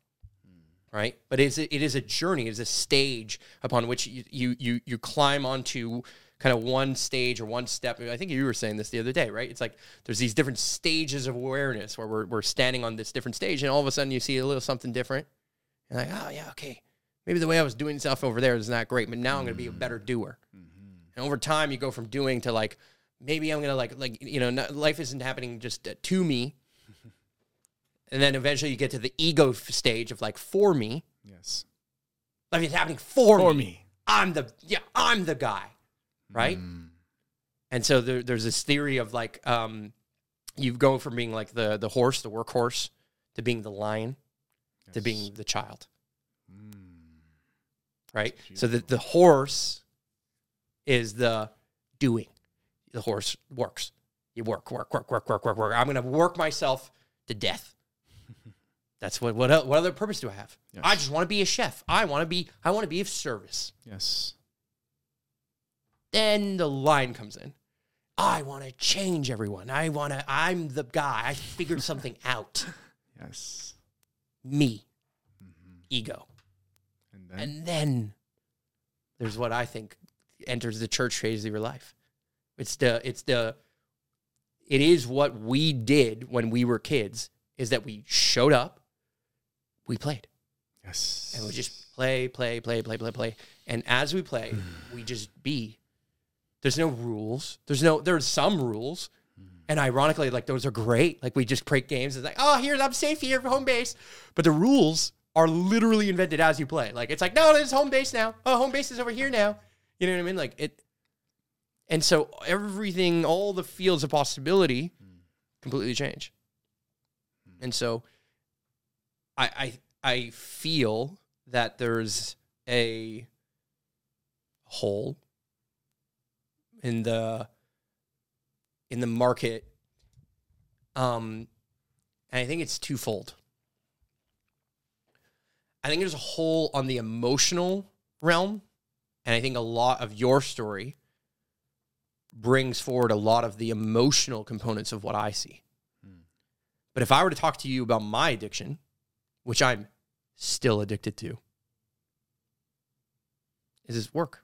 mm-hmm. right? But it's a, it is a journey, it is a stage upon which you, you you you climb onto kind of one stage or one step. I think you were saying this the other day, right? It's like there's these different stages of awareness where we're we're standing on this different stage, and all of a sudden you see a little something different. You're like, oh yeah, okay, maybe the way I was doing stuff over there is not great, but now I'm going to be a better doer. And over time, you go from doing to like maybe I'm gonna like like you know not, life isn't happening just uh, to me. And then eventually you get to the ego stage of like for me. Yes. Life is happening for, For me. me. I'm the yeah, I'm the guy. Right? Mm, And so there, there's this theory of like um you go from being like the the horse, the workhorse, to being the lion, to being the child. Mm, right? So the, the horse is the doing. The horse works. You work, work, work, work, work, work, work. I'm going to work myself to death. That's what what what other purpose do I have? Yes. I just want to be a chef. I want to be I want to be of service. yes. Then the line comes in. I want to change everyone. I want to I'm the guy. I figured something out. Yes. Me, hmm ego. And then And then there's what I think enters the church phase of your life. It's the it's the it is what we did when we were kids is that we showed up, we played. yes. And we just play, play, play, play, play, play. And as we play, we just be. There's no rules. There's no there's some rules. And ironically, like those are great. Like we just break games. It's like, oh, here, I'm safe here home base. But the rules are literally invented as you play. Like it's like, no, there's home base now. Oh, home base is over here now. You know what I mean? Like it. And so everything, all the fields of possibility, completely change. And so, I I I feel that there's a hole in the in the market. Um, and I think it's twofold. I think there's a hole on the emotional realm, and I think a lot of your story brings forward a lot of the emotional components of what I see. But if I were to talk to you about my addiction, which I'm still addicted to, is this work.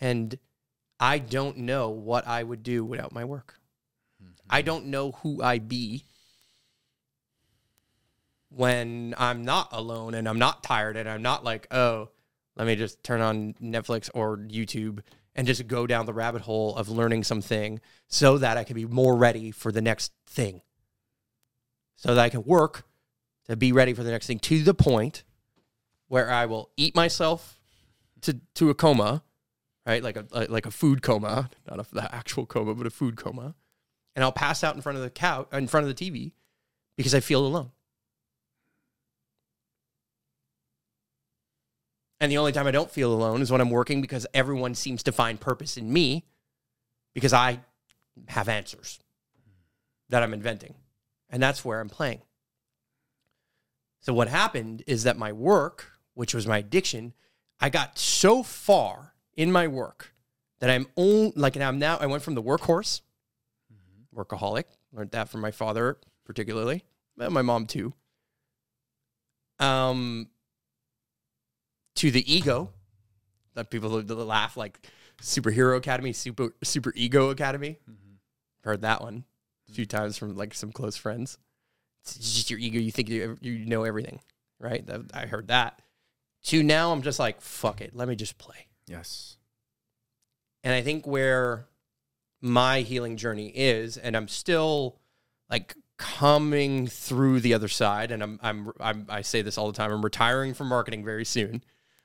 And I don't know what I would do without my work. Hmm. I don't know who I be when I'm not alone and I'm not tired and I'm not like, oh, let me just turn on Netflix or YouTube and just go down the rabbit hole of learning something so that I can be more ready for the next thing. So that I can work to be ready for the next thing to the point where I will eat myself to, to a coma, right? Like a like a food coma, not a, the actual coma, but a food coma. And I'll pass out in front of the couch, in front of the TV because I feel alone. And the only time I don't feel alone is when I'm working because everyone seems to find purpose in me because I have answers that I'm inventing. And that's where I'm playing. So what happened is that my work, which was my addiction, I got so far in my work that I'm only like and I'm now I went from the workhorse, mm-hmm. workaholic, learned that from my father particularly, and my mom too. Um to the ego that people laugh like superhero academy super super ego academy. Mm-hmm. Heard that one a few mm-hmm. times from like some close friends. It's just your ego. You think you, you know everything right? That- i heard that. To now i'm just like fuck it. Let me just play Yes. and I think where my healing journey is, and I'm still like coming through the other side, and I'm, I'm, I'm I say this all the time. I'm retiring from marketing very soon.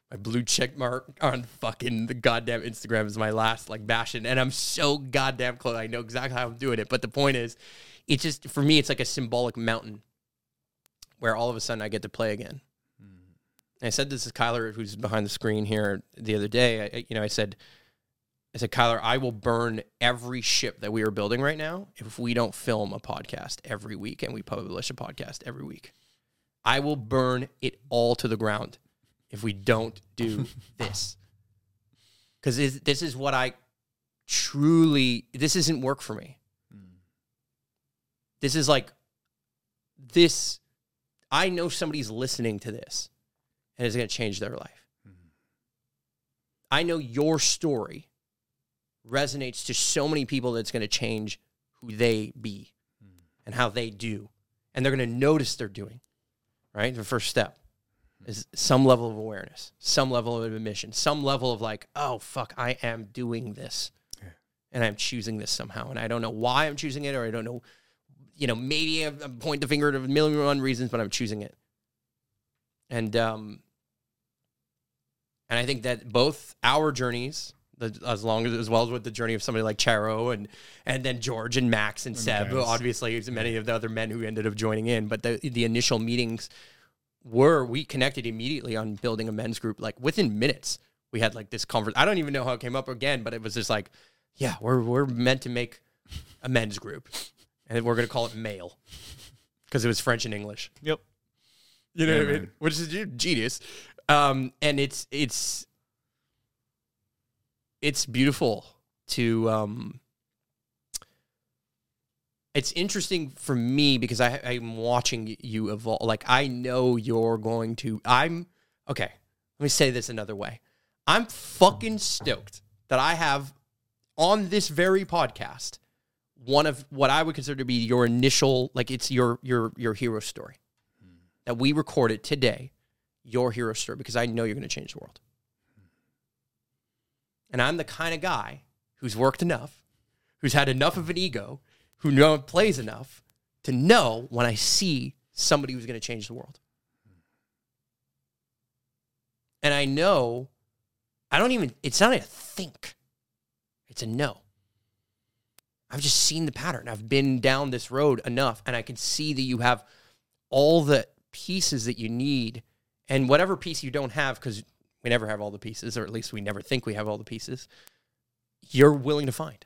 My blue check mark on fucking the goddamn Instagram is my last like bastion, and I'm so goddamn close. I know exactly how I'm doing it, but the point is, it's just for me, it's like a symbolic mountain where all of a sudden I get to play again. And I said this to Kyler, who's behind the screen here the other day. I, you know, I said, I said, Kyler, I will burn every ship that we are building right now if we don't film a podcast every week and we publish a podcast every week. I will burn it all to the ground if we don't do this. Because this is what I truly, this isn't work for me. Hmm. This is like, this, I know somebody's listening to this and it's going to change their life. Mm-hmm. I know your story resonates to so many people that it's going to change who they be mm-hmm. and how they do. And they're going to notice they're doing, right? The first step mm-hmm. is some level of awareness, some level of admission, some level of like, oh, fuck, I am doing this. And I'm choosing this somehow. And I don't know why I'm choosing it, or I don't know, you know, maybe I point the finger at a million and one reasons, but I'm choosing it. And, um, and I think that both our journeys, the, as long as as well as with the journey of somebody like Charo and and then George and Max and Seb, Max. obviously many of the other men who ended up joining in, but the the initial meetings were we connected immediately on building a men's group. Like within minutes, we had like this conversation. I don't even know how it came up again, but it was just like, yeah, we're we're meant to make a men's group, and we're gonna call it male because it was French and English. Yep. You know Yeah, what I mean? man. Which is genius. Um, and it's it's it's beautiful to um it's interesting for me because I I'm watching you evolve. Like I know you're going to I'm okay. Let me say this another way. I'm fucking stoked that I have on this very podcast one of what I would consider to be your initial like it's your your your hero story that we recorded today, your hero story, because I know you're going to change the world. And I'm the kind of guy who's worked enough, who's had enough of an ego, who know plays enough to know when I see somebody who's going to change the world. And I know, I don't even, it's not a think, it's a no. I've just seen the pattern. I've been down this road enough, and I can see that you have all the pieces that you need and whatever piece you don't have because we never have all the pieces or at least we never think we have all the pieces you're willing to find.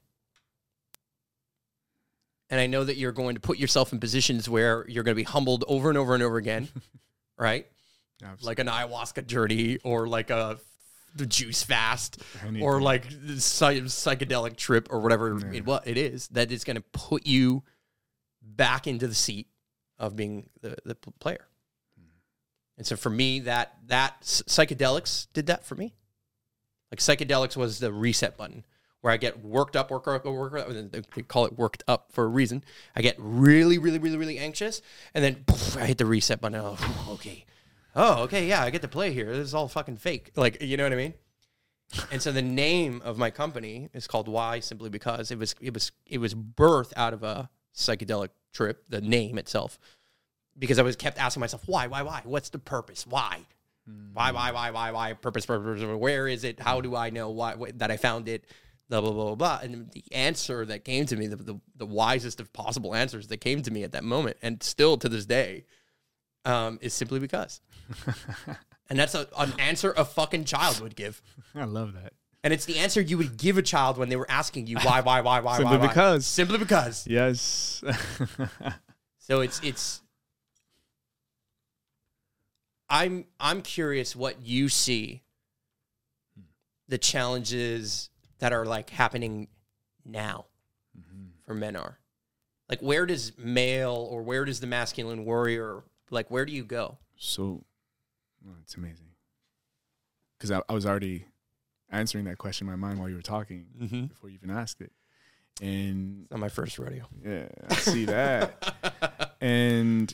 And I know that you're going to put yourself in positions where you're going to be humbled over and over and over again, right? Absolutely. Like an ayahuasca journey or like a the juice fast or like the psychedelic trip or whatever Yeah. it, what it is that is going to put you back into the seat of being the, the player. And so for me, that that psychedelics did that for me. Like psychedelics was the reset button where I get worked up, work up, work up. They call it worked up for a reason. I get really, really, really, really anxious, and then poof, I hit the reset button. Okay, oh, okay, yeah, I get to play here. This is all fucking fake. Like, you know what I mean? and so the name of my company is called Why simply because it was it was it was birthed out of a psychedelic trip. The name itself, because I was kept asking myself why, why, why? What's the purpose? Why? Why, why, why, why, why? Purpose, purpose, purpose. Where is it? How do I know why wh- that I found it? Blah blah blah blah. blah. And the answer that came to me, the, the the wisest of possible answers that came to me at that moment, and still to this day, um, is simply because. and that's a, an answer a fucking child would give. I love that. And it's the answer you would give a child when they were asking you why, why, why, why, Simply why, why. because. Simply because. Yes. So it's it's. I'm I'm curious what you see. The challenges that are like happening now for men are, like where does male or where does the masculine warrior like where do you go? so, well, it's amazing. Because I, I was already answering that question in my mind while you were talking Mm-hmm. before you even asked it. And Not my first rodeo. yeah, I see that. and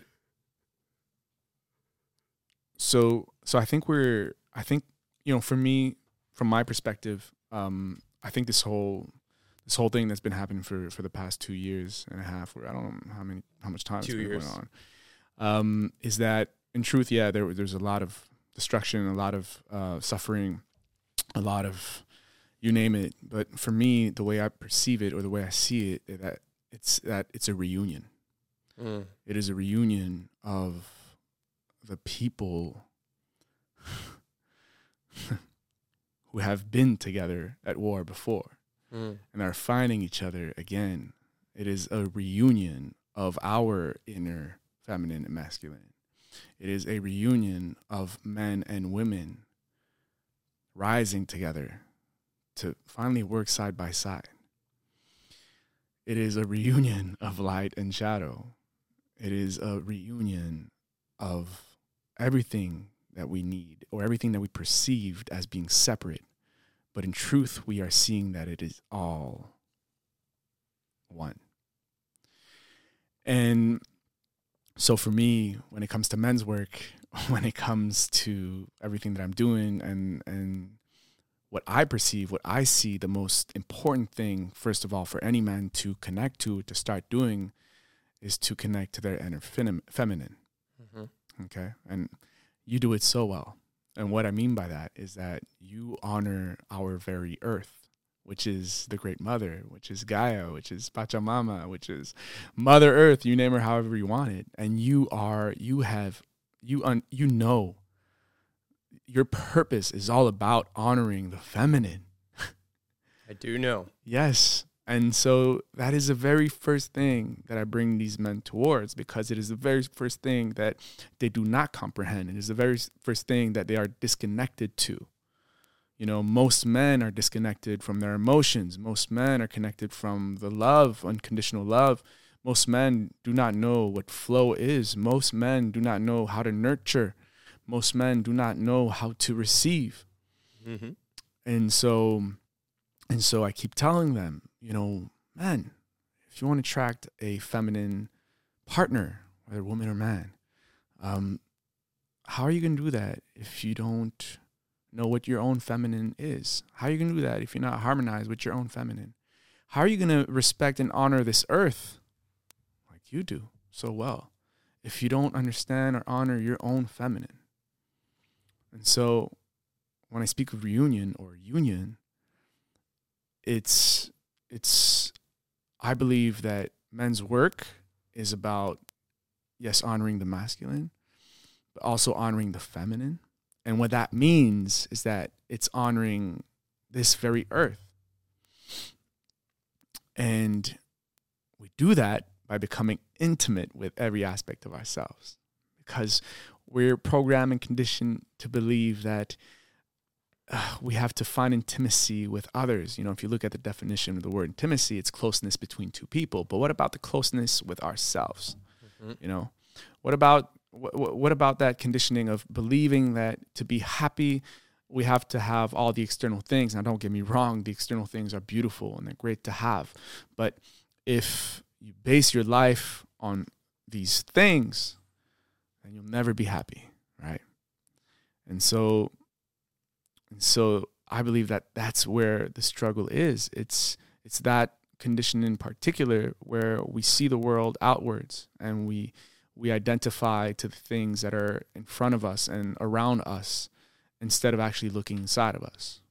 so so i think we're i think you know for me from my perspective um i think this whole this whole thing that's been happening for for the past two years and a half or i don't know how many how much time Two it's been years. going on um is that in truth yeah there there's a lot of destruction a lot of uh suffering a lot of you name it but for me the way i perceive it or the way i see it that it's that it's a reunion Mm. it is a reunion of the people who have been together at war before Mm. and are finding each other again. It is a reunion of our inner feminine and masculine. It is a reunion of men and women rising together to finally work side by side. It is a reunion of light and shadow. It is a reunion of everything that we need or everything that we perceived as being separate. But in truth, we are seeing that it is all one. And so for me, when it comes to men's work, when it comes to everything that I'm doing and and what I perceive, what I see the most important thing, first of all, for any man to connect to, to start doing, is to connect to their inner feminine. Okay. And you do it so well. And what I mean by that is that you honor our very earth, which is the great mother, which is Gaia, which is Pachamama, which is Mother Earth, you name her however you want it. And you are, you have, you, un, you know, your purpose is all about honoring the feminine. I do know. Yes. And so that is the very first thing that I bring these men towards because it is the very first thing that they do not comprehend. It is the very first thing that they are disconnected to. You know, most men are disconnected from their emotions. Most men are connected from the love, unconditional love. Most men do not know what flow is. Most men do not know how to nurture. Most men do not know how to receive Mm-hmm. and so and so i keep telling them you know man if you want to attract a feminine partner whether woman or man um how are you going to do that if you don't know what your own feminine is? How are you going to do that if you're not harmonized with your own feminine? How are you going to respect and honor this earth like you do so well if you don't understand or honor your own feminine? And so when I speak of reunion or union, it's it's I believe that men's work is about yes honoring the masculine, but also honoring the feminine. And what that means is that it's honoring this very earth. And we do that by becoming intimate with every aspect of ourselves because we're programmed and conditioned to believe that uh, we have to find intimacy with others. You know, if you look at the definition of the word intimacy, it's closeness between two people. But what about the closeness with ourselves? Mm-hmm. You know, what about what, what about that conditioning of believing that to be happy, we have to have all the external things? Now, don't get me wrong; the external things are beautiful and they're great to have. But if you base your life on these things, then you'll never be happy, right? And so and so I believe that that's where the struggle is. It's it's that condition in particular where we see the world outwards and we we identify to the things that are in front of us and around us instead of actually looking inside of us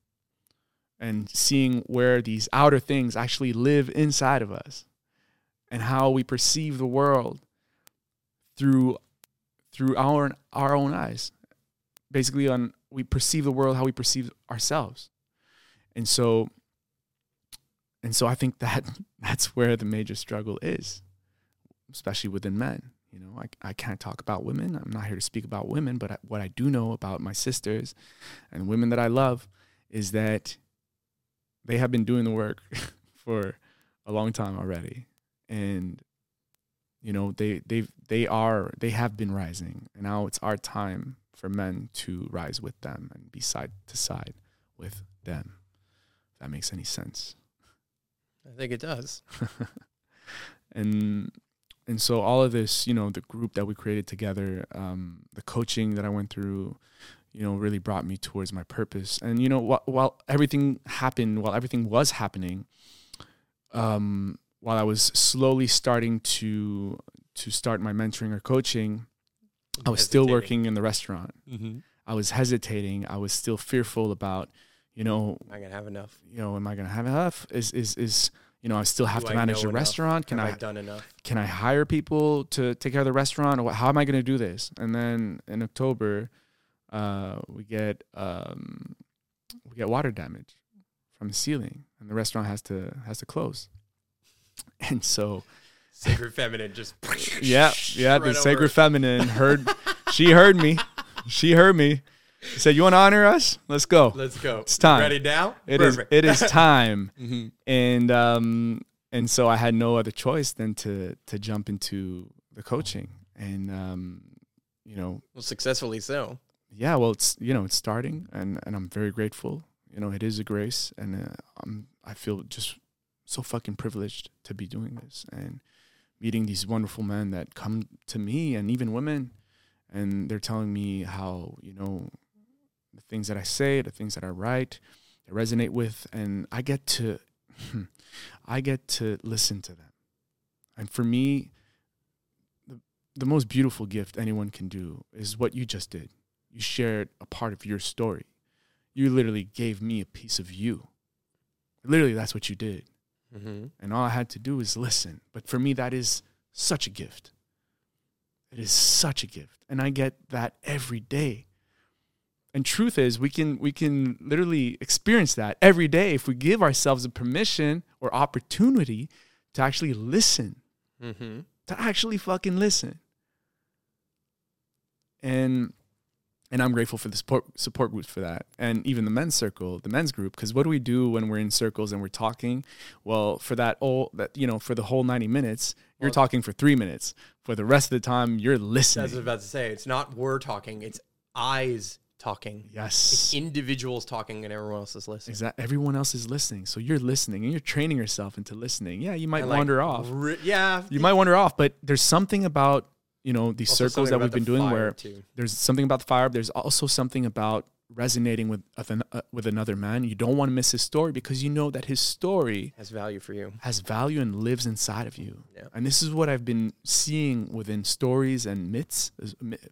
and seeing where these outer things actually live inside of us and how we perceive the world through through our our own eyes basically on we perceive the world how we perceive ourselves. And so and so i think that that's where the major struggle is especially within men you know? I, I can't talk about women. I'm not here to speak about women but I, what i do know about my sisters and women that i love is that they have been doing the work for a long time already. And you know they they they are they have been rising. And now it's our time for men to rise with them and be side to side with them. If that makes any sense. I think it does. and and so all of this, you know, the group that we created together, um, the coaching that I went through, you know, really brought me towards my purpose. And you know, wh- while everything happened, while everything was happening, um, while I was slowly starting to to start my mentoring or coaching, I was still working in the restaurant. Mm-hmm. I was hesitating. I was still fearful about, you know, am I gonna have enough? You know, am I gonna have enough? Is is is you know, I still have Do to manage a restaurant. Can have I, I done enough? Can I hire people to take care of the restaurant? Or how am I gonna do this? And then in October, uh, we get um, we get water damage from the ceiling, and the restaurant has to has to close. And so Sacred feminine just yeah yeah the sacred feminine heard she heard me. She heard me. She said you want to honor us? Let's go. Let's go. It's time. Ready now? It Perfect. is. it is time. Mm-hmm. and um and so I had no other choice than to to jump into the coaching. And um you know well successfully so. Yeah well it's you know it's starting and and I'm very grateful. You know it is a grace and uh, I'm I feel just so fucking privileged to be doing this. And meeting these wonderful men that come to me and even women and they're telling me how you know the things that i say the things that i write they resonate with and i get to i get to listen to them. And for me the, the most beautiful gift anyone can do is what you just did. You shared a part of your story. You literally gave me a piece of you. Literally that's what you did Mm-hmm. And all I had to do is listen. But for me, that is such a gift. It is such a gift. And I get that every day. And truth is, we can we can literally experience that every day if we give ourselves a permission or opportunity to actually listen, mm-hmm. to actually fucking listen. And and I'm grateful for the support support groups for that, and even the men's circle, the men's group. Because what do we do when we're in circles and we're talking? Well, for that all that you know, for the whole 90 minutes, you're well, talking for three minutes. For the rest of the time, you're listening. That's what I was about to say. It's not we're talking; it's eyes talking. Yes, it's individuals talking, and everyone else is listening. Exactly. Everyone else is listening, so you're listening, and you're training yourself into listening. Yeah, you might like, wander off. Re- yeah, you might wander off, but there's something about you know these also circles that we've been doing where too. there's something about the fire there's also something about resonating with uh, with another man you don't want to miss his story because you know that his story has value for you has value and lives inside of you yeah. and this is what i've been seeing within stories and myths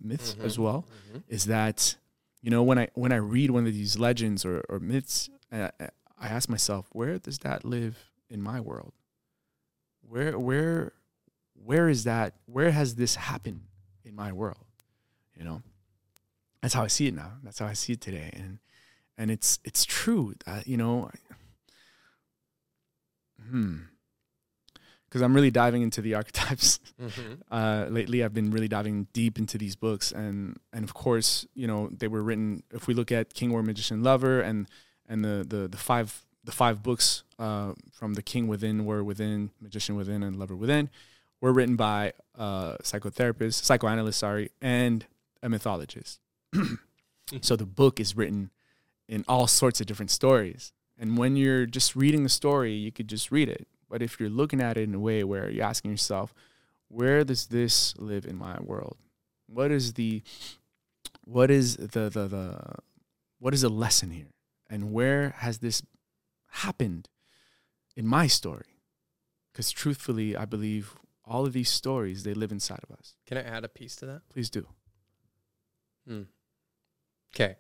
myths mm-hmm. as well mm-hmm. is that you know when i when i read one of these legends or, or myths I, I ask myself where does that live in my world where where where is that? Where has this happened in my world? You know, that's how I see it now. That's how I see it today, and and it's it's true. Uh, you know, hmm. because I'm really diving into the archetypes. Mm-hmm. Uh, lately, I've been really diving deep into these books, and and of course, you know, they were written. If we look at King, War, Magician, Lover, and and the the the five the five books uh, from the King Within, War Within, Magician Within, and Lover Within, were written by uh, a psychotherapist, psychoanalyst, sorry, and a mythologist. so the book is written in all sorts of different stories. And when you're just reading the story, you could just read it. But if you're looking at it in a way where you're asking yourself, where does this live in my world? What is the what is the the, the what is the lesson here? And where has this happened in my story? Because truthfully, I believe all of these stories they live inside of us. Can I add a piece to that? Please do. Hmm. Okay.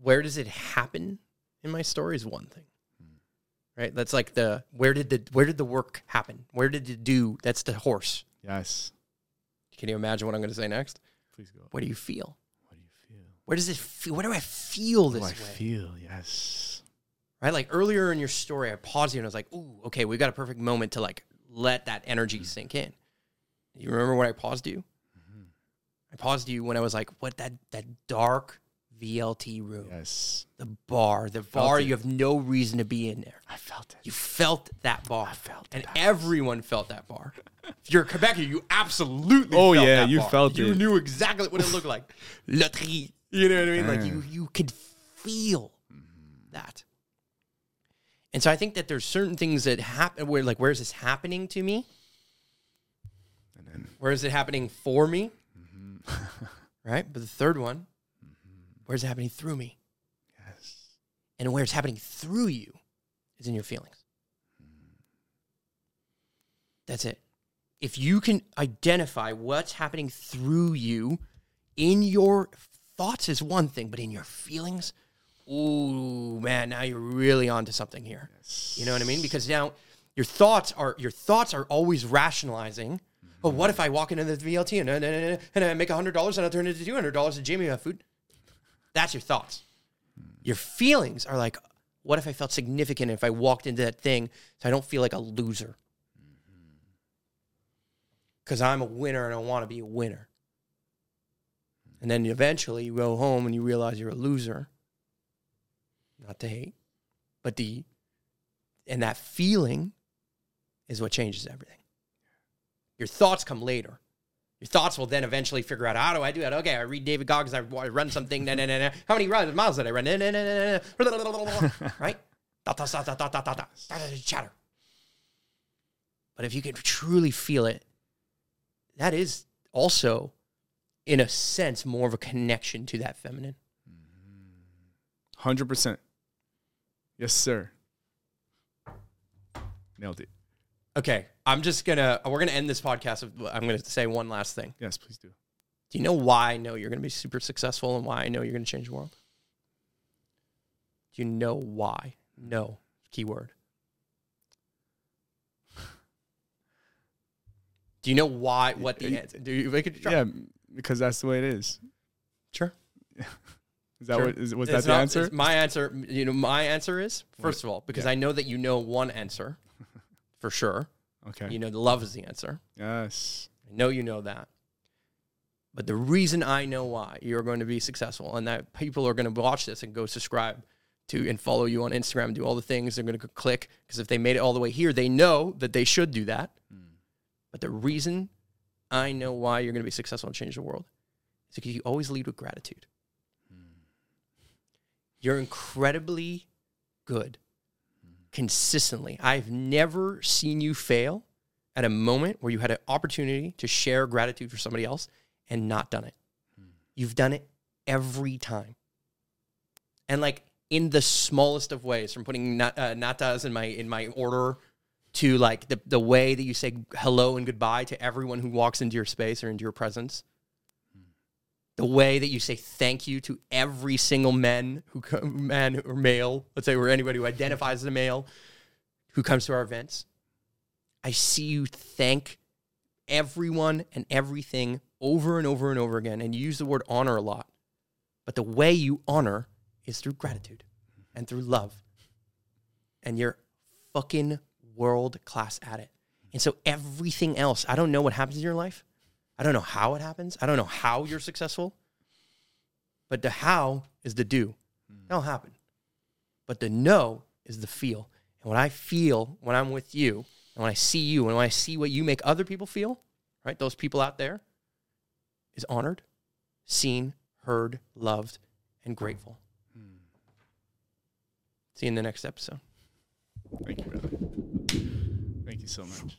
Where does it happen in my story is one thing. Hmm. Right? That's like the where did the where did the work happen? Where did it do? That's the horse. Yes. Can you imagine what I'm going to say next? Please go. What do you feel? What do you feel? Where does it feel? Where do I feel What this do I way? feel? Yes. Right? Like earlier in your story, I paused you and I was like, "Ooh, okay, we got a perfect moment to like let that energy mm-hmm. sink in." You remember when I paused you? Mm-hmm. I paused you when I was like, "What that that dark VLT room, Yes. the bar, the felt bar it. you have no reason to be in there." I felt it. You felt that bar. I felt and it. everyone felt that bar. If you're a Quebecer, you absolutely Oh, yeah, you bar. felt You it. knew exactly what it looked like. Le tri. You know what I mean? Like you you could feel mm-hmm. that. And so I think that there's certain things that happen where like where is this happening to me? And then Where is it happening for me? Mm-hmm. right? But the third one, where's it happening through me? yes. And where it's happening through you is in your feelings. That's it. If you can identify what's happening through you in your thoughts is one thing, but in your feelings, ooh, man, now you're really onto something here. You know what I mean? Because now your thoughts are your thoughts are always rationalizing. But what if I walk into the VLT and, and, and, and I make hundred dollars and I turn it to two hundred dollars and Jamie have food? That's your thoughts. Hmm. Your feelings are like, what if I felt significant if I walked into that thing so I don't feel like a loser? Mm-hmm. Because I'm a winner and I want to be a winner. And then eventually you go home and you realize you're a loser. Not to hate, but the, and that feeling is what changes everything. Your thoughts come later. Your thoughts will then eventually figure out how do I do that? Okay, I read David Goggins. I, run something. Nah, nah, nah, nah. How many miles did I run? Nah, nah, nah, nah, nah. right? Chatter. But if you can truly feel it, that is also, in a sense, more of a connection to that feminine. Hundred percent. Yes, sir. Nailed it. Okay, I'm just gonna. We're gonna end this podcast. With, I'm gonna say one last thing. Yes, please do. Do you know why I know you're gonna be super successful and why I know you're gonna change the world? Do you know why? No. Keyword. Do you know why? What the answer? Do you make it? Yeah, because that's the way it is. Sure. Is that Sure. what is, was It's that the not- answer? My answer, you know, my answer is first of all because Yeah. I know that you know one answer for sure. Okay. You know, the love is the answer. yes. I know you know that. But the reason I know why you're going to be successful and that people are going to watch this and go subscribe to and follow you on Instagram and do all the things they're going to click because if they made it all the way here, they know that they should do that. Hmm. But the reason I know why you're going to be successful and change the world is because you always lead with gratitude. You're incredibly good consistently. I've never seen you fail at a moment where you had an opportunity to share gratitude for somebody else and not done it. You've done it every time. And like in the smallest of ways, from putting uh, natas in my in my order to like the, the way that you say hello and goodbye to everyone who walks into your space or into your presence. The way that you say thank you to every single man who man or male, let's say, or anybody who identifies as a male who comes to our events. I see you thank everyone and everything over and over and over again. And you use the word honor a lot. But the way you honor is through gratitude and through love. And you're fucking world class at it. And so everything else, I don't know what happens in your life. I don't know how it happens. I don't know how you're successful. But the how is the do. Hmm. That'll happen. But the know is the feel. And what I feel when I'm with you, and when I see you, and when I see what you make other people feel, right? Those people out there is honored, seen, heard, loved, and grateful. Hmm. See you in the next episode. Thank you, brother. Thank you so much.